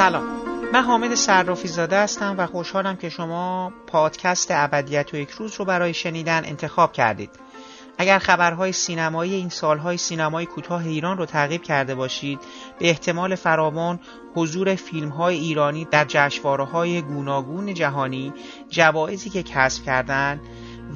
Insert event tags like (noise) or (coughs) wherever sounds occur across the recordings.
سلام. من حامد صرافی زاده هستم و خوشحالم که شما پادکست ابدیت و یک روز رو برای شنیدن انتخاب کردید. اگر خبرهای سینمایی این سالهای سینمای کوتاه ایران رو تعقیب کرده باشید به احتمال فراوان حضور فیلمهای ایرانی در جشنواره های گوناگون جهانی جوایزی که کسب کردند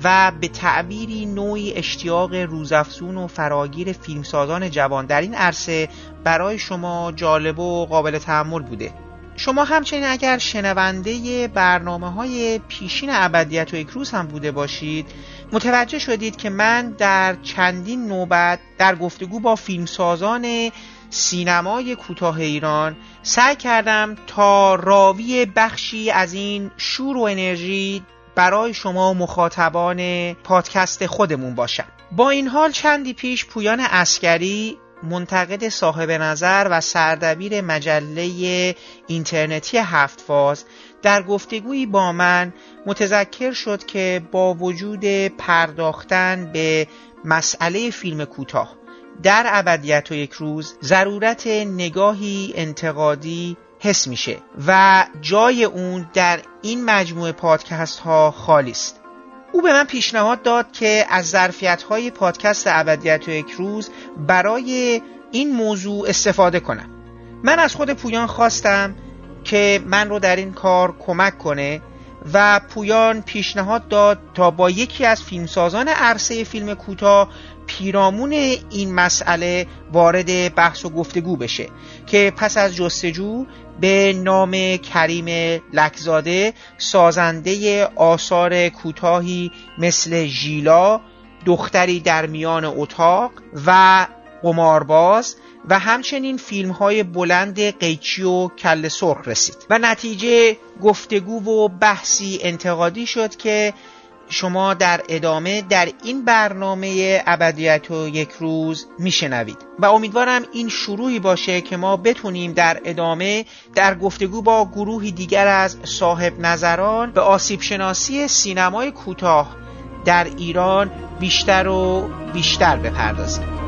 و به تعبیری نوعی اشتیاق روزافزون و فراگیر فیلمسازان جوان. در این عرصه برای شما جالب و قابل تحمل بوده. شما همچنین اگر شنونده برنامه های پیشین ابدیت و یک روز هم بوده باشید متوجه شدید که من در چندین نوبت در گفتگو با فیلمسازان سینمای کوتاه ایران سعی کردم تا راوی بخشی از این شور و انرژی برای شما مخاطبان پادکست خودمون باشم. با این حال چندی پیش پویان اسکری منتقد صاحب نظر و سردبیر مجله اینترنتی هفت فاز در گفتگویی با من متذکر شد که با وجود پرداختن به مسئله فیلم کوتاه در ابدیت و یک روز ضرورت نگاهی انتقادی حس میشه و جای اون در این مجموعه پادکست ها خالی است. او به من پیشنهاد داد که از ظرفیت های پادکست ابدیت و یک روز برای این موضوع استفاده کنم. من از خود پویان خواستم که من رو در این کار کمک کنه و پویان پیشنهاد داد تا با یکی از فیلمسازان عرصه فیلم کوتاه پیرامون این مسئله وارد بحث و گفتگو بشه که پس از جستجو به نام کریم لکزاده سازنده آثار کوتاهی مثل ژیلا دختری در میان اتاق و قمارباز و همچنین فیلم های بلند قیچی و کل سرخ رسید. و نتیجه گفتگو و بحثی انتقادی شد که شما در ادامه در این برنامه ابدیت و یک روز میشنوید. و امیدوارم این شروعی باشه که ما بتونیم در ادامه در گفتگو با گروهی دیگر از صاحب نظران به آسیب شناسی سینمای کوتاه در ایران بیشتر و بیشتر بپردازیم.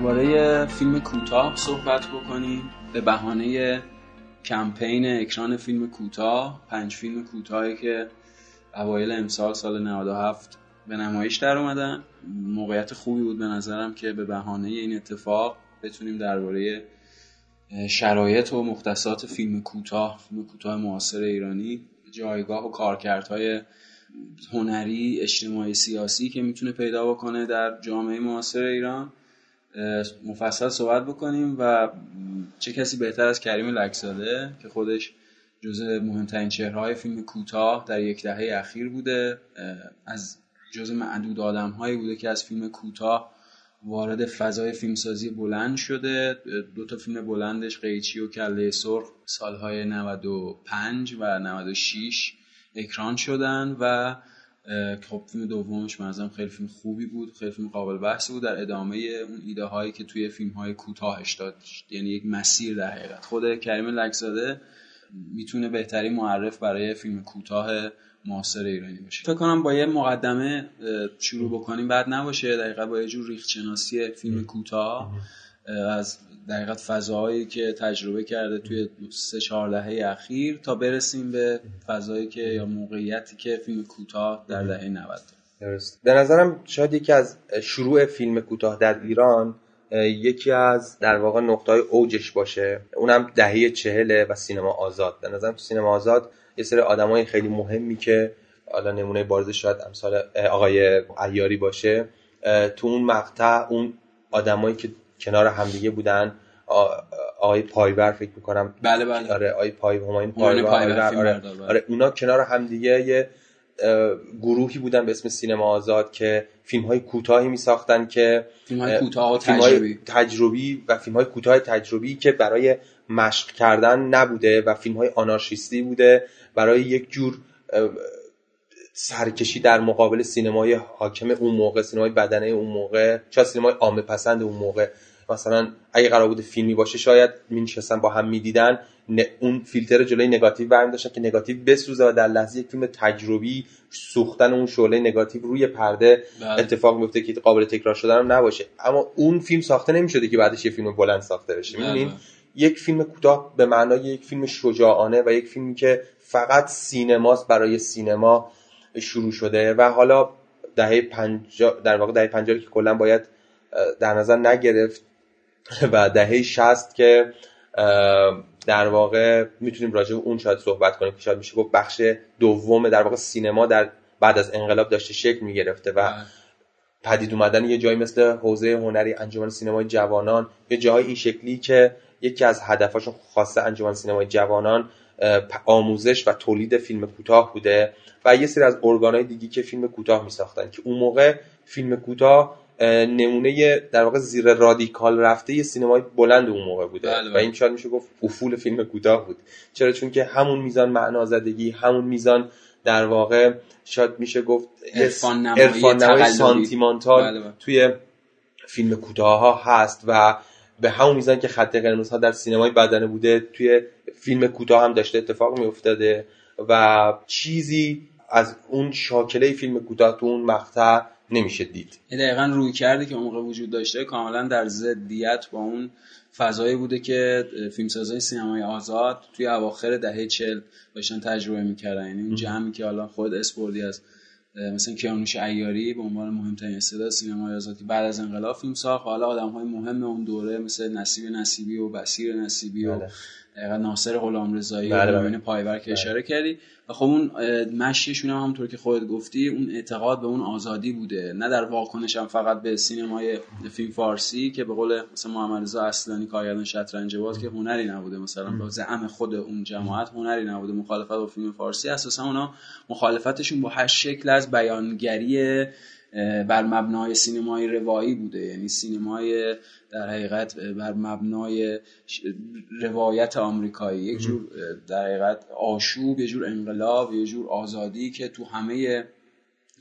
درباره فیلم کوتاه صحبت بکنیم. به بهانه کمپین اکران فیلم کوتاه پنج فیلم کوتاهی که اوایل امسال سال 97 به نمایش در اومدن. موقعیت خوبی بود به نظرم که به بهانه این اتفاق بتونیم درباره شرایط و مختصات فیلم کوتاه فیلم کوتاه معاصر ایرانی جایگاه و کارکردهای هنری اجتماعی سیاسی که می‌تونه پیدا بکنه در جامعه معاصر ایران. مفصل صحبت بکنیم و چه کسی بهتر از کریم لکزاده که خودش جزء مهمترین چهرهای فیلم کوتاه در یک دهه اخیر بوده از جزء معدود آدم هایی بوده که از فیلم کوتاه وارد فضای فیلمسازی بلند شده. دو تا فیلم بلندش قیچی و کله سرخ سالهای 95 و 96 اکران شدن و خب فیلم دومش منظرم خیلی فیلم خوبی بود خیلی فیلم قابل بحثی بود. در ادامه اون ایده هایی که توی فیلم های کوتاهش داد یعنی یک مسیر در حقیقت. خود کریم لکزاده می‌تونه بهترین معرف برای فیلم کوتاه معاصر ایرانی باشه. فکر کنم با یه مقدمه شروع بکنیم. بعد نباشه دقیقا با یه جور ریختشناسی فیلم کوتاه از دقیقت فضاهایی که تجربه کرده توی سه چهار دهه اخیر تا برسیم به فضایی که یا موقعیتی که فیلم کوتاه در دهه 90 درست. به نظرم شاید یکی از شروع فیلم کوتاه در ایران یکی از در واقع نقطه اوجش باشه. اونم دهه چهله و سینما آزاد. به نظرم سینما آزاد یه سری آدمای خیلی مهمی که حالا نمونه بارز شاید امثال آقای عیاری باشه تو اون مقطع اون آدمایی که کنار همدیگه بودن. آقای پایور فکر می‌کنم بله بله. آره آقای پای هماین پایور, آره, آره, آره اونا کنار همدیگه یه گروهی بودن به اسم سینما آزاد که فیلم های کوتاهی می ساختن که فیلم های کوتاه و تجربی. تجربی و فیلم های کوتاه تجربی که برای مشق کردن نبوده و فیلم های آنارشیستی بوده. برای یک جور سرکشی در مقابل سینمای حاکم اون موقع سینمای بدنه اون موقع چه سینمای عامه پسند اون موقع. مثلا اگه قرار بود فیلمی باشه شاید مینشستن با هم می‌دیدن اون فیلتر جلوی نگاتیو برمی داشتن که نگاتیو بسوزه و در لحظه یک فیلم تجربی سوختن اون شعله نگاتیو روی پرده بله. اتفاق میفته که قابل تکرار شدن هم نباشه اما اون فیلم ساخته نمی‌شده که بعدش یه فیلم بلند ساخته بشه بله. می‌دونین یک فیلم کوتاه به معنای یک فیلم شجاعانه و یک فیلمی که فقط سینماست برای سینما شروع شده و حالا دهه پنجا در واقع دهه پنجاه که کلا باید در نظر نگرفت و دهه شست که در واقع می‌تونیم راجع به اون شاید صحبت کنیم که شاید میشه گفت بخش دوم در واقع سینما در بعد از انقلاب داشته شکل می‌گرفته و بله. پدید اومدن یه جایی مثل حوزه هنری انجمن سینمای جوانان یه جای این شکلی که یکی از هدفاشون خاصه انجمن سینمای جوانان آموزش و تولید فیلم کوتاه بوده و یه سری از ارگانهای دیگی که فیلم کوتاه میساختن که اون موقع فیلم کوتاه نمونه در واقع زیر رادیکال رفته یه سینمای بلند اون موقع بوده. بله، و این شاید میشه گفت افول فیلم کوتاه بود. چرا؟ چون که همون میزان معنازدگی همون میزان در واقع شاید میشه گفت ارفان نمایی سانتیمانتال بله، بله. توی فیلم کوتاه ها هست و به همون میزان که خط قرمز ها در سینمای بدنه بوده توی فیلم کوتاه هم داشته اتفاق میافتاده و چیزی از اون شاکله فیلم کوتاه تو اون مقطع نمیشه دید. دقیقا روی کرده که موقع وجود داشته کاملا در ضدیت با اون فضایی بوده که فیلمسازای سینمای آزاد توی اواخر دهه چل داشتن تجربه می‌کردن. یعنی اون جمعی که الان خود اسپوردی از مثلا کیانوش ایاری به عنوان مهمترین استعداد سینمای آزادی بعد از انقلاب فیلم ساخت. حالا آدم های مهم اون دوره مثل نصیب نصیبی و بسیر نصیبی و بله. ناصر غلامرضایی بله و بله. پایور که اشاره کردی. و خب اون مشیشون هم همونطور که خودت گفتی اون اعتقاد به اون آزادی بوده. نه در واکنش هم فقط به سینمای فیلم فارسی که به قول مثلا محمد رضا اصلانی کارگردان شطرنج باز که هنری نبوده. مثلا به زعم خود اون جماعت هنری نبوده. مخالفت با فیلم فارسی. اساسا اونا مخالفتشون با هر شکل از بیانگری بر مبنای سینمای روایی بوده. یعنی سینمای در حقیقت بر مبنای روایت آمریکایی. یک جور در حقیقت آشوب یه جور انقلاب یه جور آزادی که تو همه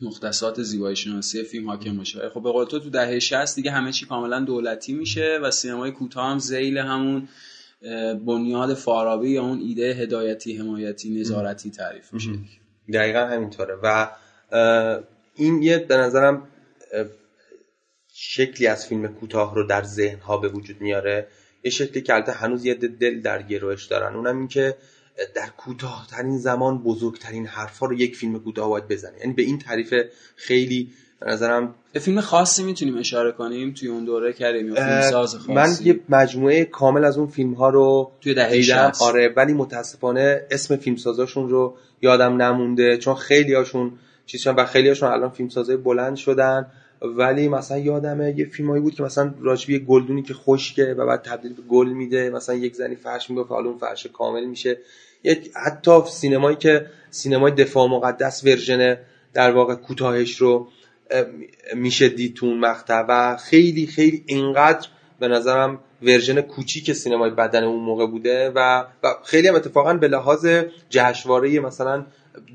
مختصات زیبایی شناسی فیلم حاکم باشه. خب به قول تو تو دهه 60 دیگه همه چی کاملا دولتی میشه و سینمای کوتاه هم ذیل همون بنیاد فارابی یا اون ایده هدایتی حمایتی نظارتی تعریف میشه. دقیقا همینطوره. و این یه به نظرم شکلی از فیلم کوتاه رو در ذهن ها به وجود میاره. یه شکلی که البته هنوز یه دل در گروش دارن. اونم این که در کوتاهترین زمان بزرگترین حرفا رو یک فیلم کوتاه باید بزنه. یعنی به این تعریف خیلی به نظرم به فیلم خاصی می‌تونیم اشاره کنیم؟ توی اون دوره کردیم یا فیلم ساز خاصی؟ من یه مجموعه کامل از اون فیلم ها رو توی دهه آره ولی متاسفانه اسم فیلم سازاشون رو یادم نمونده چون خیلی هاشون چیزشون و خیلی هاشون الان فیلم سازای بلند شدن. ولی مثلا یادمه یه فیلمایی بود که مثلا راجب یه گلدونی که خشکه و بعد تبدیل به گل میده. مثلا یک زنی فرش می‌بافت حالا اون فرش کامل میشه. یک حتی سینمایی که سینمای دفاع مقدس version در واقع کوتاهش رو میشه دید تو مقطع. و خیلی خیلی اینقدر به نظرم version کوچیک سینمای بدنه اون موقع بوده. و, و خیلی هم اتفاقا به لحاظ جشنواره مثلا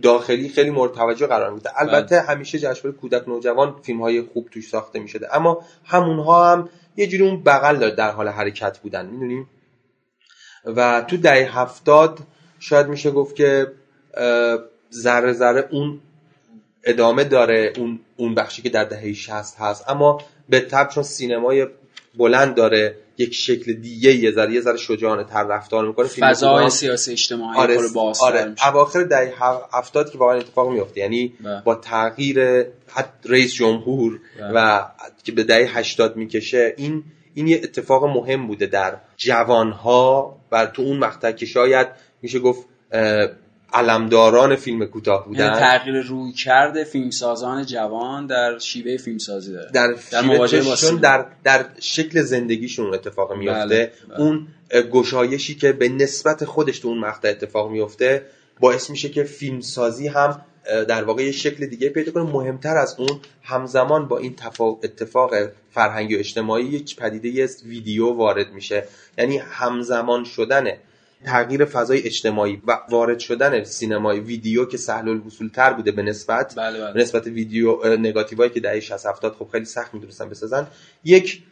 داخلی خیلی مورد توجه قرار میده البته بله. همیشه جشنواره کودک نوجوان فیلم های خوب توش ساخته می‌شده. اما همونها هم یه جوری اون بغل در حال حرکت بودن می‌دونیم و تو دهه هفتاد شاید میشه گفت که ذره ذره اون ادامه داره اون اون بخشی که در دهه 60 هست. اما به طب چون سینمای بلند داره یک شکل دیگه یه ذره یه ذره شجاعانه تر رفتار می‌کنه فضای سیاسی اجتماعی آره باز آره. اواخر دهه 70 که واقعا اتفاق میفته یعنی با, با تغییر حد رئیس جمهور و که به دهه 80 می‌کشه این این یه اتفاق مهم بوده در جوانها و تو اون مقطع که شاید میشه گفت علمداران فیلم کوتاه بودن. یعنی تغییر روی کرده فیلمسازان جوان در شیوه فیلمسازی داره. در, در مواجهه در در شکل زندگیشون اتفاق میفته. بله، بله. اون گشایشی که به نسبت خودش تو اون مقطع اتفاق میفته باعث میشه که فیلمسازی هم در واقع یه شکل دیگه پیدا کنه. مهمتر از اون همزمان با این اتفاق فرهنگی و اجتماعی یک پدیده ویدیو وارد میشه. یعنی همزمان شدن تغییر فضای اجتماعی و وارد شدن سینمای ویدیو که سهل الوصول تر بوده به نسبت بله بله. به نسبت ویدیو نگاتیوایی که دهه 60 70 خب خیلی سخت می‌تونستن بسازن یک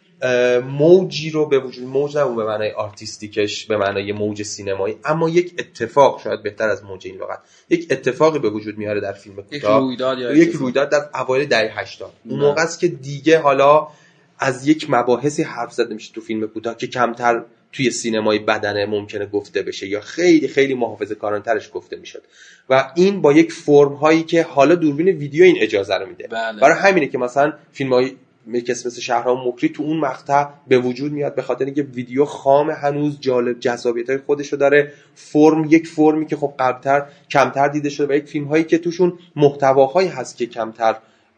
موجی رو به وجود موج نه به معنای artistic ش به معنای موج سینمایی اما یک اتفاق شاید بهتر از موج این لغت یک اتفاقی به وجود میاره در فیلم یک رویداد یا یک رویداد در اوایل دهه 80 اون موقع است که دیگه حالا از یک مباحثی حرف زده میشه تو فیلم کوتاه که کمتر توی سینمای بدنه ممکنه گفته بشه یا خیلی خیلی محافظه کارانه‌ترش گفته می‌شد. و این با یک فرم هایی که حالا دوربین ویدیو این اجازه رو میده. بله. برای همینه که مثلا فیلم های کس مثل شهرام مکری تو اون مقطع به وجود میاد به خاطر اینکه ویدیو خام هنوز جالب جذابیت های خودشو داره. فرم یک فرمی که خب قبلتر کمتر دیده شده و یک فیلم هایی که توشون محتواهایی هست که کمتر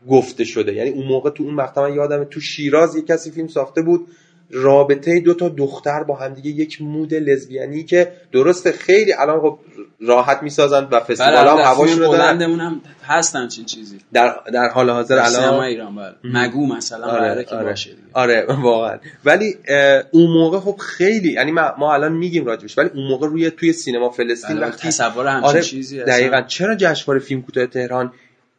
گفته شده. یعنی اون موقع تو اون مقطع من یادمه تو شیراز یک کسی فیلم ساخته بود. رابطه دو تا دختر با همدیگه یک مود لزبیانی که درسته خیلی الان خب راحت می‌سازن و فستیوال بله هم فیلم رو دارن هستن چین چیزی. در در حال حاضر در سینما الان ایران بله. مگو مثلا آره قراره که آره. باشه دیگه. آره واقعا. ولی اون موقع خب خیلی یعنی ما, الان میگیم راجبش ولی اون موقع روی توی سینما فلسطین بله، وقتی تصور همچین آره چیزی. دقیقا چرا جشنواره فیلم کوتاه تهران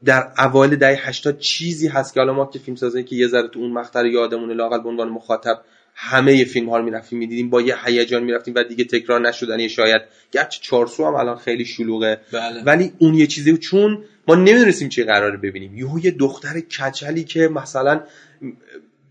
در اوایل دهه 80 چیزی هست که حالا ما که فیلم سازی که یه ذره تو اون مقطع رو یادمونه لاقل به عنوان مخاطب همه فیلم ها رو می‌رفتیم می‌دیدیم با یه هیجان می‌رفتیم و دیگه تکرار نشدنی شاید گرچه چارسو هم الان خیلی شلوغه. بله. ولی اون یه چیزی چون ما نمی‌دونستیم چی قراره ببینیم. یهو یه دختر کچلی که مثلا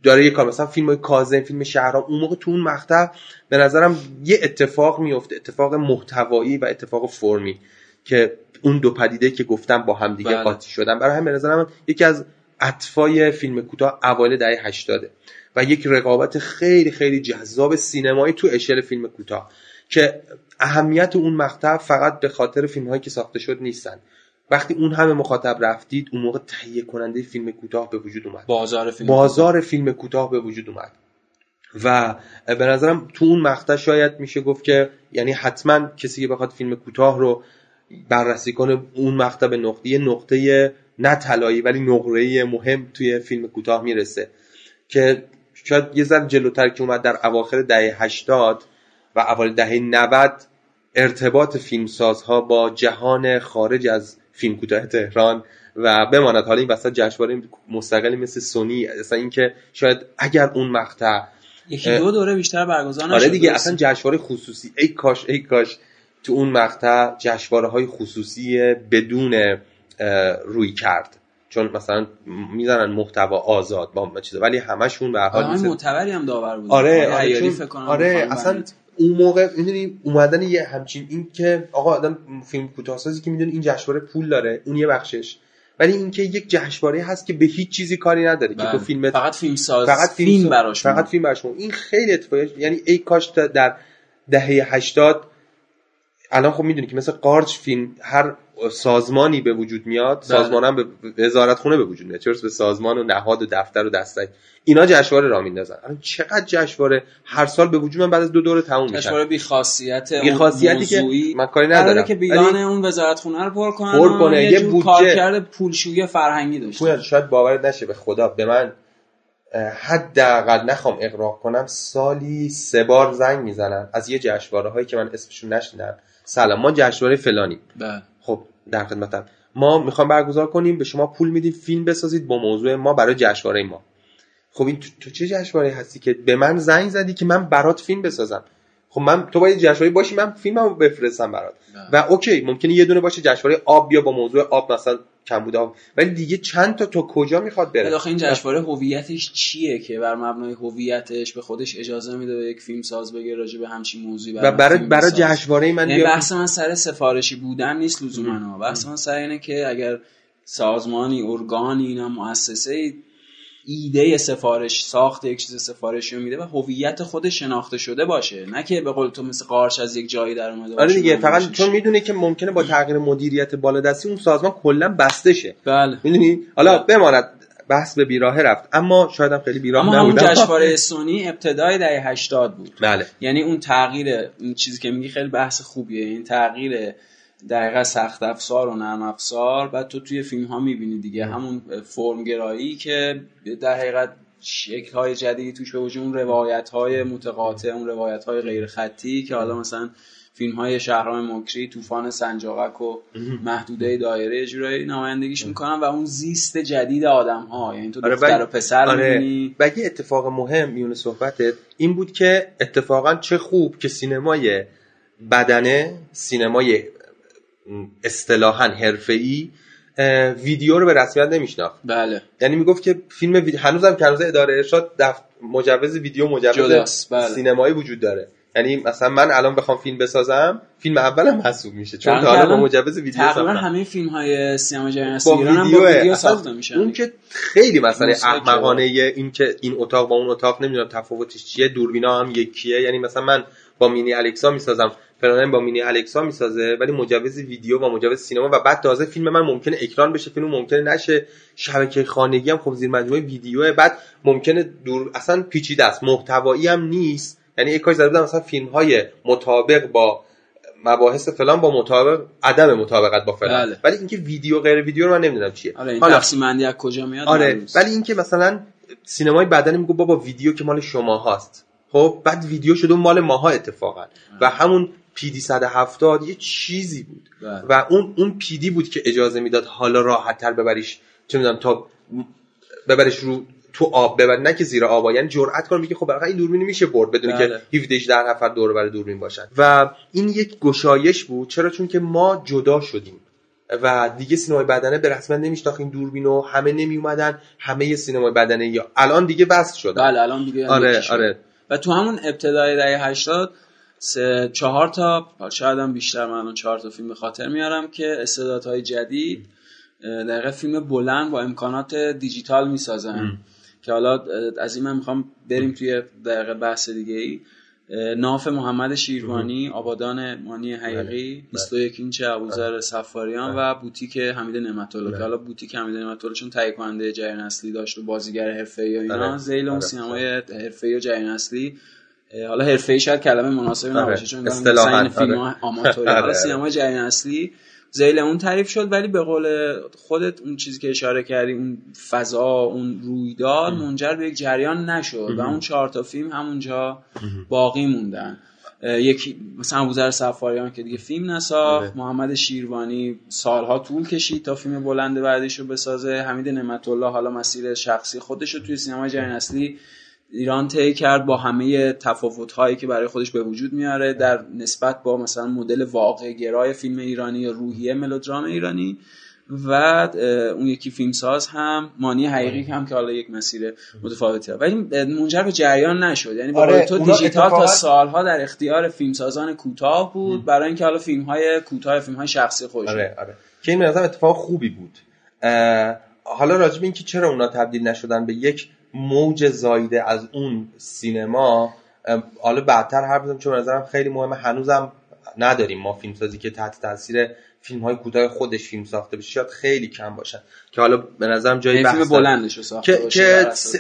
داره یه کار مثلا فیلم کاظم فیلم شهرام اون موقع تو اون مقطع به نظرم یه اتفاق میفته اتفاق محتوایی و اتفاق فرمی که اون دو پدیده که گفتم با هم دیگه بله. قاطی شدن. برای همین به نظرم یکی از اطفای فیلم کوتاه اوایل دهه 80 و یک رقابت خیلی خیلی جذاب سینمایی تو اشل فیلم کوتاه که اهمیت اون مقطع فقط به خاطر فیلم هایی که ساخته شد نیستن. وقتی اون همه مخاطب رفتید اون موقع تهیه کننده فیلم کوتاه به وجود اومد. بازار فیلم بازار فیلم کوتاه به وجود اومد. و به نظرم تو اون مقطع شاید میشه گفت که یعنی حتما کسی که بخواد فیلم کوتاه رو بررسی کنه اون مقطع به نقطه یه نقطه نه طلایی ولی نقره مهم توی فیلم کوتاه می‌رسه. که شاید یه ذره جلوتر که اومد در اواخر دهه 80 و اوایل دهه 90 ارتباط فیلمسازها با جهان خارج از فیلم کوتاه تهران و بماند حالا این وسط جشنواره مستقلی مثل سونی اصلا اینکه شاید اگر اون مقطع یکی دو دوره بیشتر برگزار آره نشد دیگه درسته. اصلا جشنواره خصوصی ای کاش ای کاش تو اون مقطع جشنواره های خصوصی بدون روی کرد چون مثلا می‌زنن محتوا آزاد با چیزا ولی همشون به حال آقای مثل- معتبری هم داور بود آره آره, عیاری چون- فکر کنم آره اصلا. اون موقع می‌دونی اومدن یه همچین این که آقا آدم فیلم کوتاه‌سازی که می‌دونی این جشنواره پول داره اون یه بخشش ولی اینکه یک جشنواره هست که به هیچ چیزی کاری نداره که بله. تو فیلم فقط فیلم ساز فقط فیلم, فیلم, براش فقط. فیلم براش. این خیلی اتفاقی یعنی ای کاش در دهه 80 الان خب می‌دونی که مثل قارچ فیلم هر سازمانی به وجود میاد بله. سازمان هم به وزارت خونه به وجود میاد. چرا؟ به سازمان و نهاد و دفتر و دستک اینا جشنواره را میندازن. الان چقدر جشنواره؟ هر سال به وجود من بعد از دو دوره تموم میشن جشنواره بی خاصیت بی خاصیتی که من کاری ندارم. که بیان اون وزارت خونه رو پر کنن پر کنه. یه, بودجه- کارکرد پولشویی فرهنگی داشته. شاید باورت نشه به خدا. به من حداقل نخوام اقراق کنم سالی سه بار زنگ می‌زنن از یه جشنواره هایی که من اسمشون نشنیدم سلام ما جشنواره فلانی. بله. در خدمتم. ما می‌خوام برگزار کنیم به شما پول میدیم فیلم بسازید با موضوع ما برای جشنواره ما. خب این تو, چه جشنواره هستی که به من زنگ زدی که من برات فیلم بسازم؟ خب من تو باید جشنواره باشی من فیلممو بفرستم برات. و اوکی ممکنه یه دونه باشه جشنواره آب بیا با موضوع آب مثلا کمبود آب. ولی دیگه چند تا تا کجا می‌خواد بره؟ آخه این جشنواره هویتش چیه که بر مبنای هویتش به خودش اجازه میده به یک فیلم ساز بگه راجع به همچین موضوعی و برای برای. جشنواره من یعنی بیا بحث من سر سفارشی بودن نیست لزوما. بحث من سر اینه که اگر سازمانی ارگانی اینا مؤسسه ایده سفارش ساخت یک چیز سفارشی رو میده و هویت خودش شناخته شده باشه. نه که به قول تو مثل قارچ از یک جایی در اومده آره باشه دیگه من فقط. چون می‌دونه که ممکنه با تغییر مدیریت بالادستی اون سازمان کلا بسته شه بله. می‌دونی؟ حالا بماند بحث به بیراهه رفت. اما شاید هم خیلی بیراه اما همون نبود (laughs) جشنواره سونی ابتدای دهه 80 بود. بله. یعنی اون تغییر این چیزی که میگی خیلی بحث خوبیه. این تغییر دقیقا سخت افزار و نرم افزار. بعد تو توی فیلم ها می‌بینی دیگه همون فرمگرایی که در حقیقت شکل های جدیدی توش به وجود اون روایت های متقاطع اون روایت های غیر خطی که حالا مثلا فیلم های شهرام مکری طوفان سنجاقک و محدوده دایره جورایی نمایندگیش می‌کنن و اون زیست جدید آدم ها یعنی تو آره، دختر ولی- و پسر آره می‌بینی. و یه اتفاق مهم میون صحبتت این بود که اتفاقا چه خوب که سینمای بدنه سینمای اصطلاحا حرفه‌ای ویدیو رو به رسمیت نمیشناخت. بله. یعنی می‌گفت که فیلم وید... هنوزم که هنوز اداره ارشاد دف... مجوز ویدیو مجوز بله. سینمایی وجود داره. یعنی مثلا من الان بخوام فیلم بسازم فیلم اولم حسوب میشه. چون چون تا حالا با مجوز ویدیو تقریبا همه فیلم های سینما جهانی با ایران هم ویدیو با ویدیو ساخته میشن. اون که خیلی مسئله مسلکه. احمقانه این که این اتاق با اون اتاق نمی‌دونم تفاوتش چیه دوربینا هم یکیه. یعنی مثلا من با مینی الکسا می‌سازم. فلان با مینی الکسا می‌سازه ولی مجوز ویدیو و مجوز سینما و بعد تازه فیلم من ممکنه اکران بشه فیلم ممکنه نشه. شبکه خانگی هم خب زیر مجموعه ویدیو بعد ممکنه دور اصلا پیچیده است. محتوایی هم نیست. یعنی یک کاری زده مثلا فیلم های مطابق با مباحث فلان با مطابق عدم مطابقت با فلان. بله. ولی اینکه ویدیو غیر ویدیو رو من نمی‌دونم چیه. آره این حالا تقسیم از کجا میاد؟ آره. ولی اینکه مثلا سینمای بدنی میگه بابا ویدیو که مال شما هاست خب بعد ویدیو شده مال ماها اتفاقا. و همون پی دی 170 یه چیزی بود. بله. و اون اون پی دی بود که اجازه می‌داد حالا راحت تر ببریش چه می‌دونم تا ببرش رو تو آب ببر نه که زیر آب یعنی جرأت کنه میگه خب بالاخره این دوربین میشه برد بدون بله. که 17 18 نفر دور بر دوربین باشن. و این یک گشایش بود. چرا؟ چون که ما جدا شدیم. و دیگه سینمای بدنه به رسمیت نمیشناخت این دوربین و همه نمی اومدن همه سینمای بدنه یا الان دیگه بس شدن. بله الان دیگه آره شد. آره. و تو همون ابتدای دهه 80 سه چهار تا شاید هم بیشتر من الان چهار تا فیلم به خاطر میارم که استعدادهای جدید واقع فیلم بلند با امکانات دیجیتال می‌سازن. که حالا از این من می‌خوام بریم توی واقع بحث دیگه ای ناف محمد شیروانی آبادان مانی حقیقی 21 اینچ ابوذر صفاریان و بوتیک حمید نعمت الله که حالا بوتیک حمید نعمت الله چون تهیه کننده جریان اصلی داشت و بازیگر حرفه‌ای و اینا. ذیل اون. سینمای حرفه‌ای و جریان اصلی حالا حرفه‌ای شاید کلمه مناسبی. نباشه چون اصطلاحاً، مثلا فیلم. آماتوری حالا آره. (laughs) سینما جریان اصلی ذیل اون تعریف شد ولی به قول خودت اون چیزی که اشاره کردی اون فضا اون رویداد منجر به یک جریان نشد و اون چهار تا فیلم همونجا باقی موندن. یکی مثلا ابوذر صفاریان که دیگه فیلم نساخت آره. محمد شیروانی سالها طول کشید تا فیلم بلند بعدش رو بسازه. حمید نعمت الله حالا مسیر شخصی خودش رو توی سینما جریان اصلی ایران طی کرد با همه تفاوت‌هایی که برای خودش به وجود میاره در نسبت با مثلا مدل واقع گرای فیلم ایرانی یا روحیه ملودرام ایرانی و اون یکی فیلمساز هم مانی حقیقی هم که حالا یک مسیر متفاوتی داره. ولی منجر به جریان نشد. یعنی آره، تو دیجیتال تا اتفاقاً- سالها در اختیار فیلمسازان کوتاه بود برای اینکه حالا فیلم‌های کوتاه فیلم‌های شخصی خودش آره آره. که این اتفاق خوبی بود. حالا راجب این که چرا اونا تبدیل نشدن به یک موج زایده از اون سینما حالا بعدتر حرف بزنم چون نظرم خیلی مهمه. هنوزم نداریم ما فیلمسازی که تحت تاثیر فیلم های کوتاه خودش فیلم ساخته بشه. شاید خیلی کم باشن. که حالا به نظرم جای یعنی فیلم بحث. بلندش ساخته که, که س-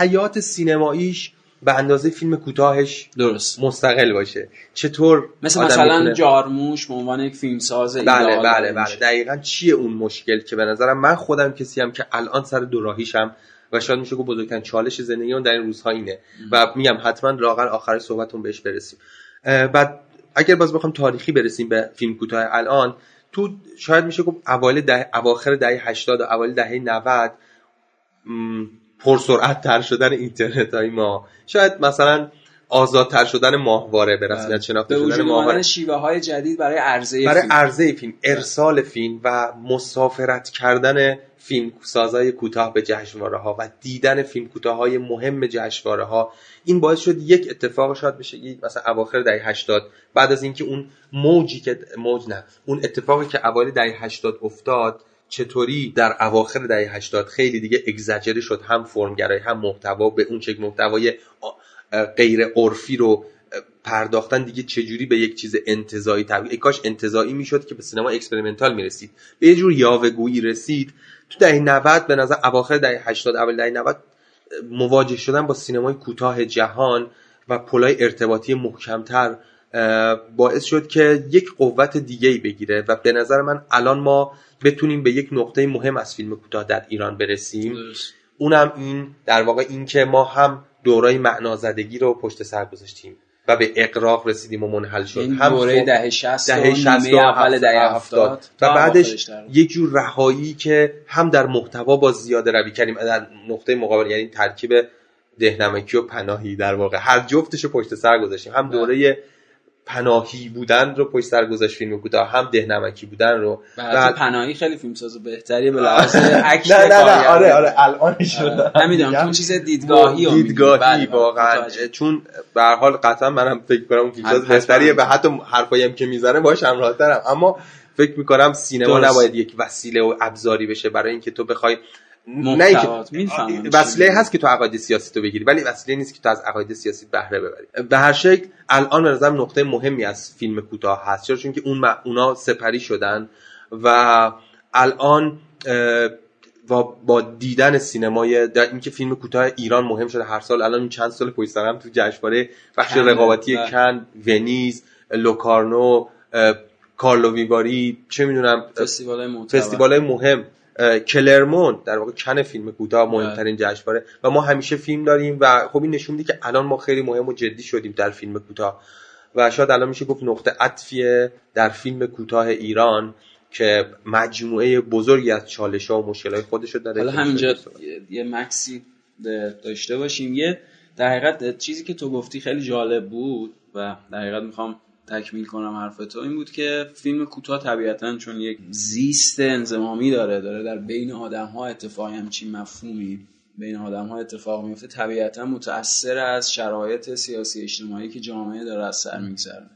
حیات سینماییش به اندازه فیلم کوتاهش درست. مستقل باشه. چطور مثل مثلا میتونه- جارموش به عنوان یک فیلمساز بله بله بله. میشه. دقیقا چیه اون مشکل که به نظرم من خودم کسی هم که الان سر دوراهیشم و شاید میشه گفت بزرگترین چالش زندگی اون در این روزها اینه. و میگم حتما لاغر آخر صحبتون بهش برسیم. بعد اگر باز بخوام تاریخی برسیم به فیلم کوتاه الان تو شاید میشه گفت اوایل ده اواخر دهه 80 و اوایل دهه 90 م، پرسرعت تر شدن اینترنت های ما. شاید مثلا آزادتر شدن ماهواره به رسمیت شناخته به شدن ماهواره. شیوه های جدید برای عرضه برای فیلم. عرضه فیلم ارسال فیلم و مسافرت کردن فیلم سازای کوتاه به جشنواره ها و دیدن فیلم کوتاه های مهم جشنواره ها این باعث شد یک اتفاق شاید بشه یک مثلا اواخر دهه 80 بعد از اینکه اون موجی که موج نه اون اتفاقی که اوایل دهه 80 افتاد چطوری در اواخر دهه 80 خیلی دیگه اگزاجره شد هم فرمگرایی هم محتوا به اون چک محتوای غیر عرفی رو پرداختن دیگه چجوری به یک چیز انتزاعی تبدیل ای کاش انتزاعی می‌شد که به سینما experimental می‌رسید. به یه جور یاوهگویی رسید. تو دهه 90 به نظر اواخر دهه 80 اول دهه 90 مواجه شدن با سینمای کوتاه جهان و پلای ارتباطی محکمتر باعث شد که یک قوت دیگه ای بگیره و به نظر من الان ما بتونیم به یک نقطه مهم از فیلم کوتاه در ایران برسیم. اونم این در واقع این که ما هم دورای معنازدگی رو پشت سر گذاشتیم و به اقراق رسیدیم و منحل شد. این هم دوره خب- دهه 60 دهه و 60 نیمه و اول دهه 70 70 و بعدش یک جور رهایی که هم در محتوا با زیاده روی کردیم در نقطه مقابل یعنی ترکیب دهنمکی و پناهی در واقع. هر جفتش رو پشت سر گذاشتیم. هم بله. دوره پناهی بودن رو پشت سر گذاشت فیلم کوتاه هم دهنمکی بودن رو و پناهی خیلی فیلمساز بهتری به لحاظ (laughs) عکس نه نه نه. آره آره الان شد نمی‌دونم چون چیز دیدگاهی. دیدگاهی بله، بله، واقعا. چون به هر حال قطعا منم فکر کنم اون فیلمساز حتما. بهتریه و حتی حرفایی هم که می‌زنه باش همراهترم اما فکر می‌کنم سینما. نباید یک وسیله و ابزاری بشه برای اینکه تو بخوای نه وسیله. هست که تو عقاید سیاسی تو بگیری ولی وسیله نیست که تو از عقاید سیاسی بهره ببری. به هر شکل الان به نظرم نقطه مهمی از فیلم کوتاه هست چرا؟ چون که اون م- اونا سپری شدن و الان اه، با, دیدن سینمای در اینکه فیلم کوتاه ایران مهم شده هر سال الان این چند سال پشت هم تو جشنواره بخش رقابتی بله. کن ونیز لوکارنو کارلو ویواری چه می‌دونم فستیوال معتبر فستیوال مهم. کلرمون در واقع کن فیلم کوتاه بله. مهمترین جشنواره. و ما همیشه فیلم داریم و خب این نشون میده که الان ما خیلی مهم و جدی شدیم در فیلم کوتاه. و شاید الان میشه گفت نقطه عطفیه در فیلم کوتاه ایران که مجموعه بزرگی از چالش ها و مشکل های خودش رو داره حالا همینجا یه- مکسی داشته باشیم. یه در حقیقت چیزی که تو گفتی خیلی جالب بود و در حقیقت می‌خوام تکمیل کنم حرف تو این بود که فیلم کوتاه طبیعتا چون یک زیست انزمامی داره داره در بین آدم ها اتفاقی همچین مفهومی بین آدم ها اتفاق میفته طبیعتا متأثر از شرایط سیاسی اجتماعی که جامعه داره از سر میگذرونه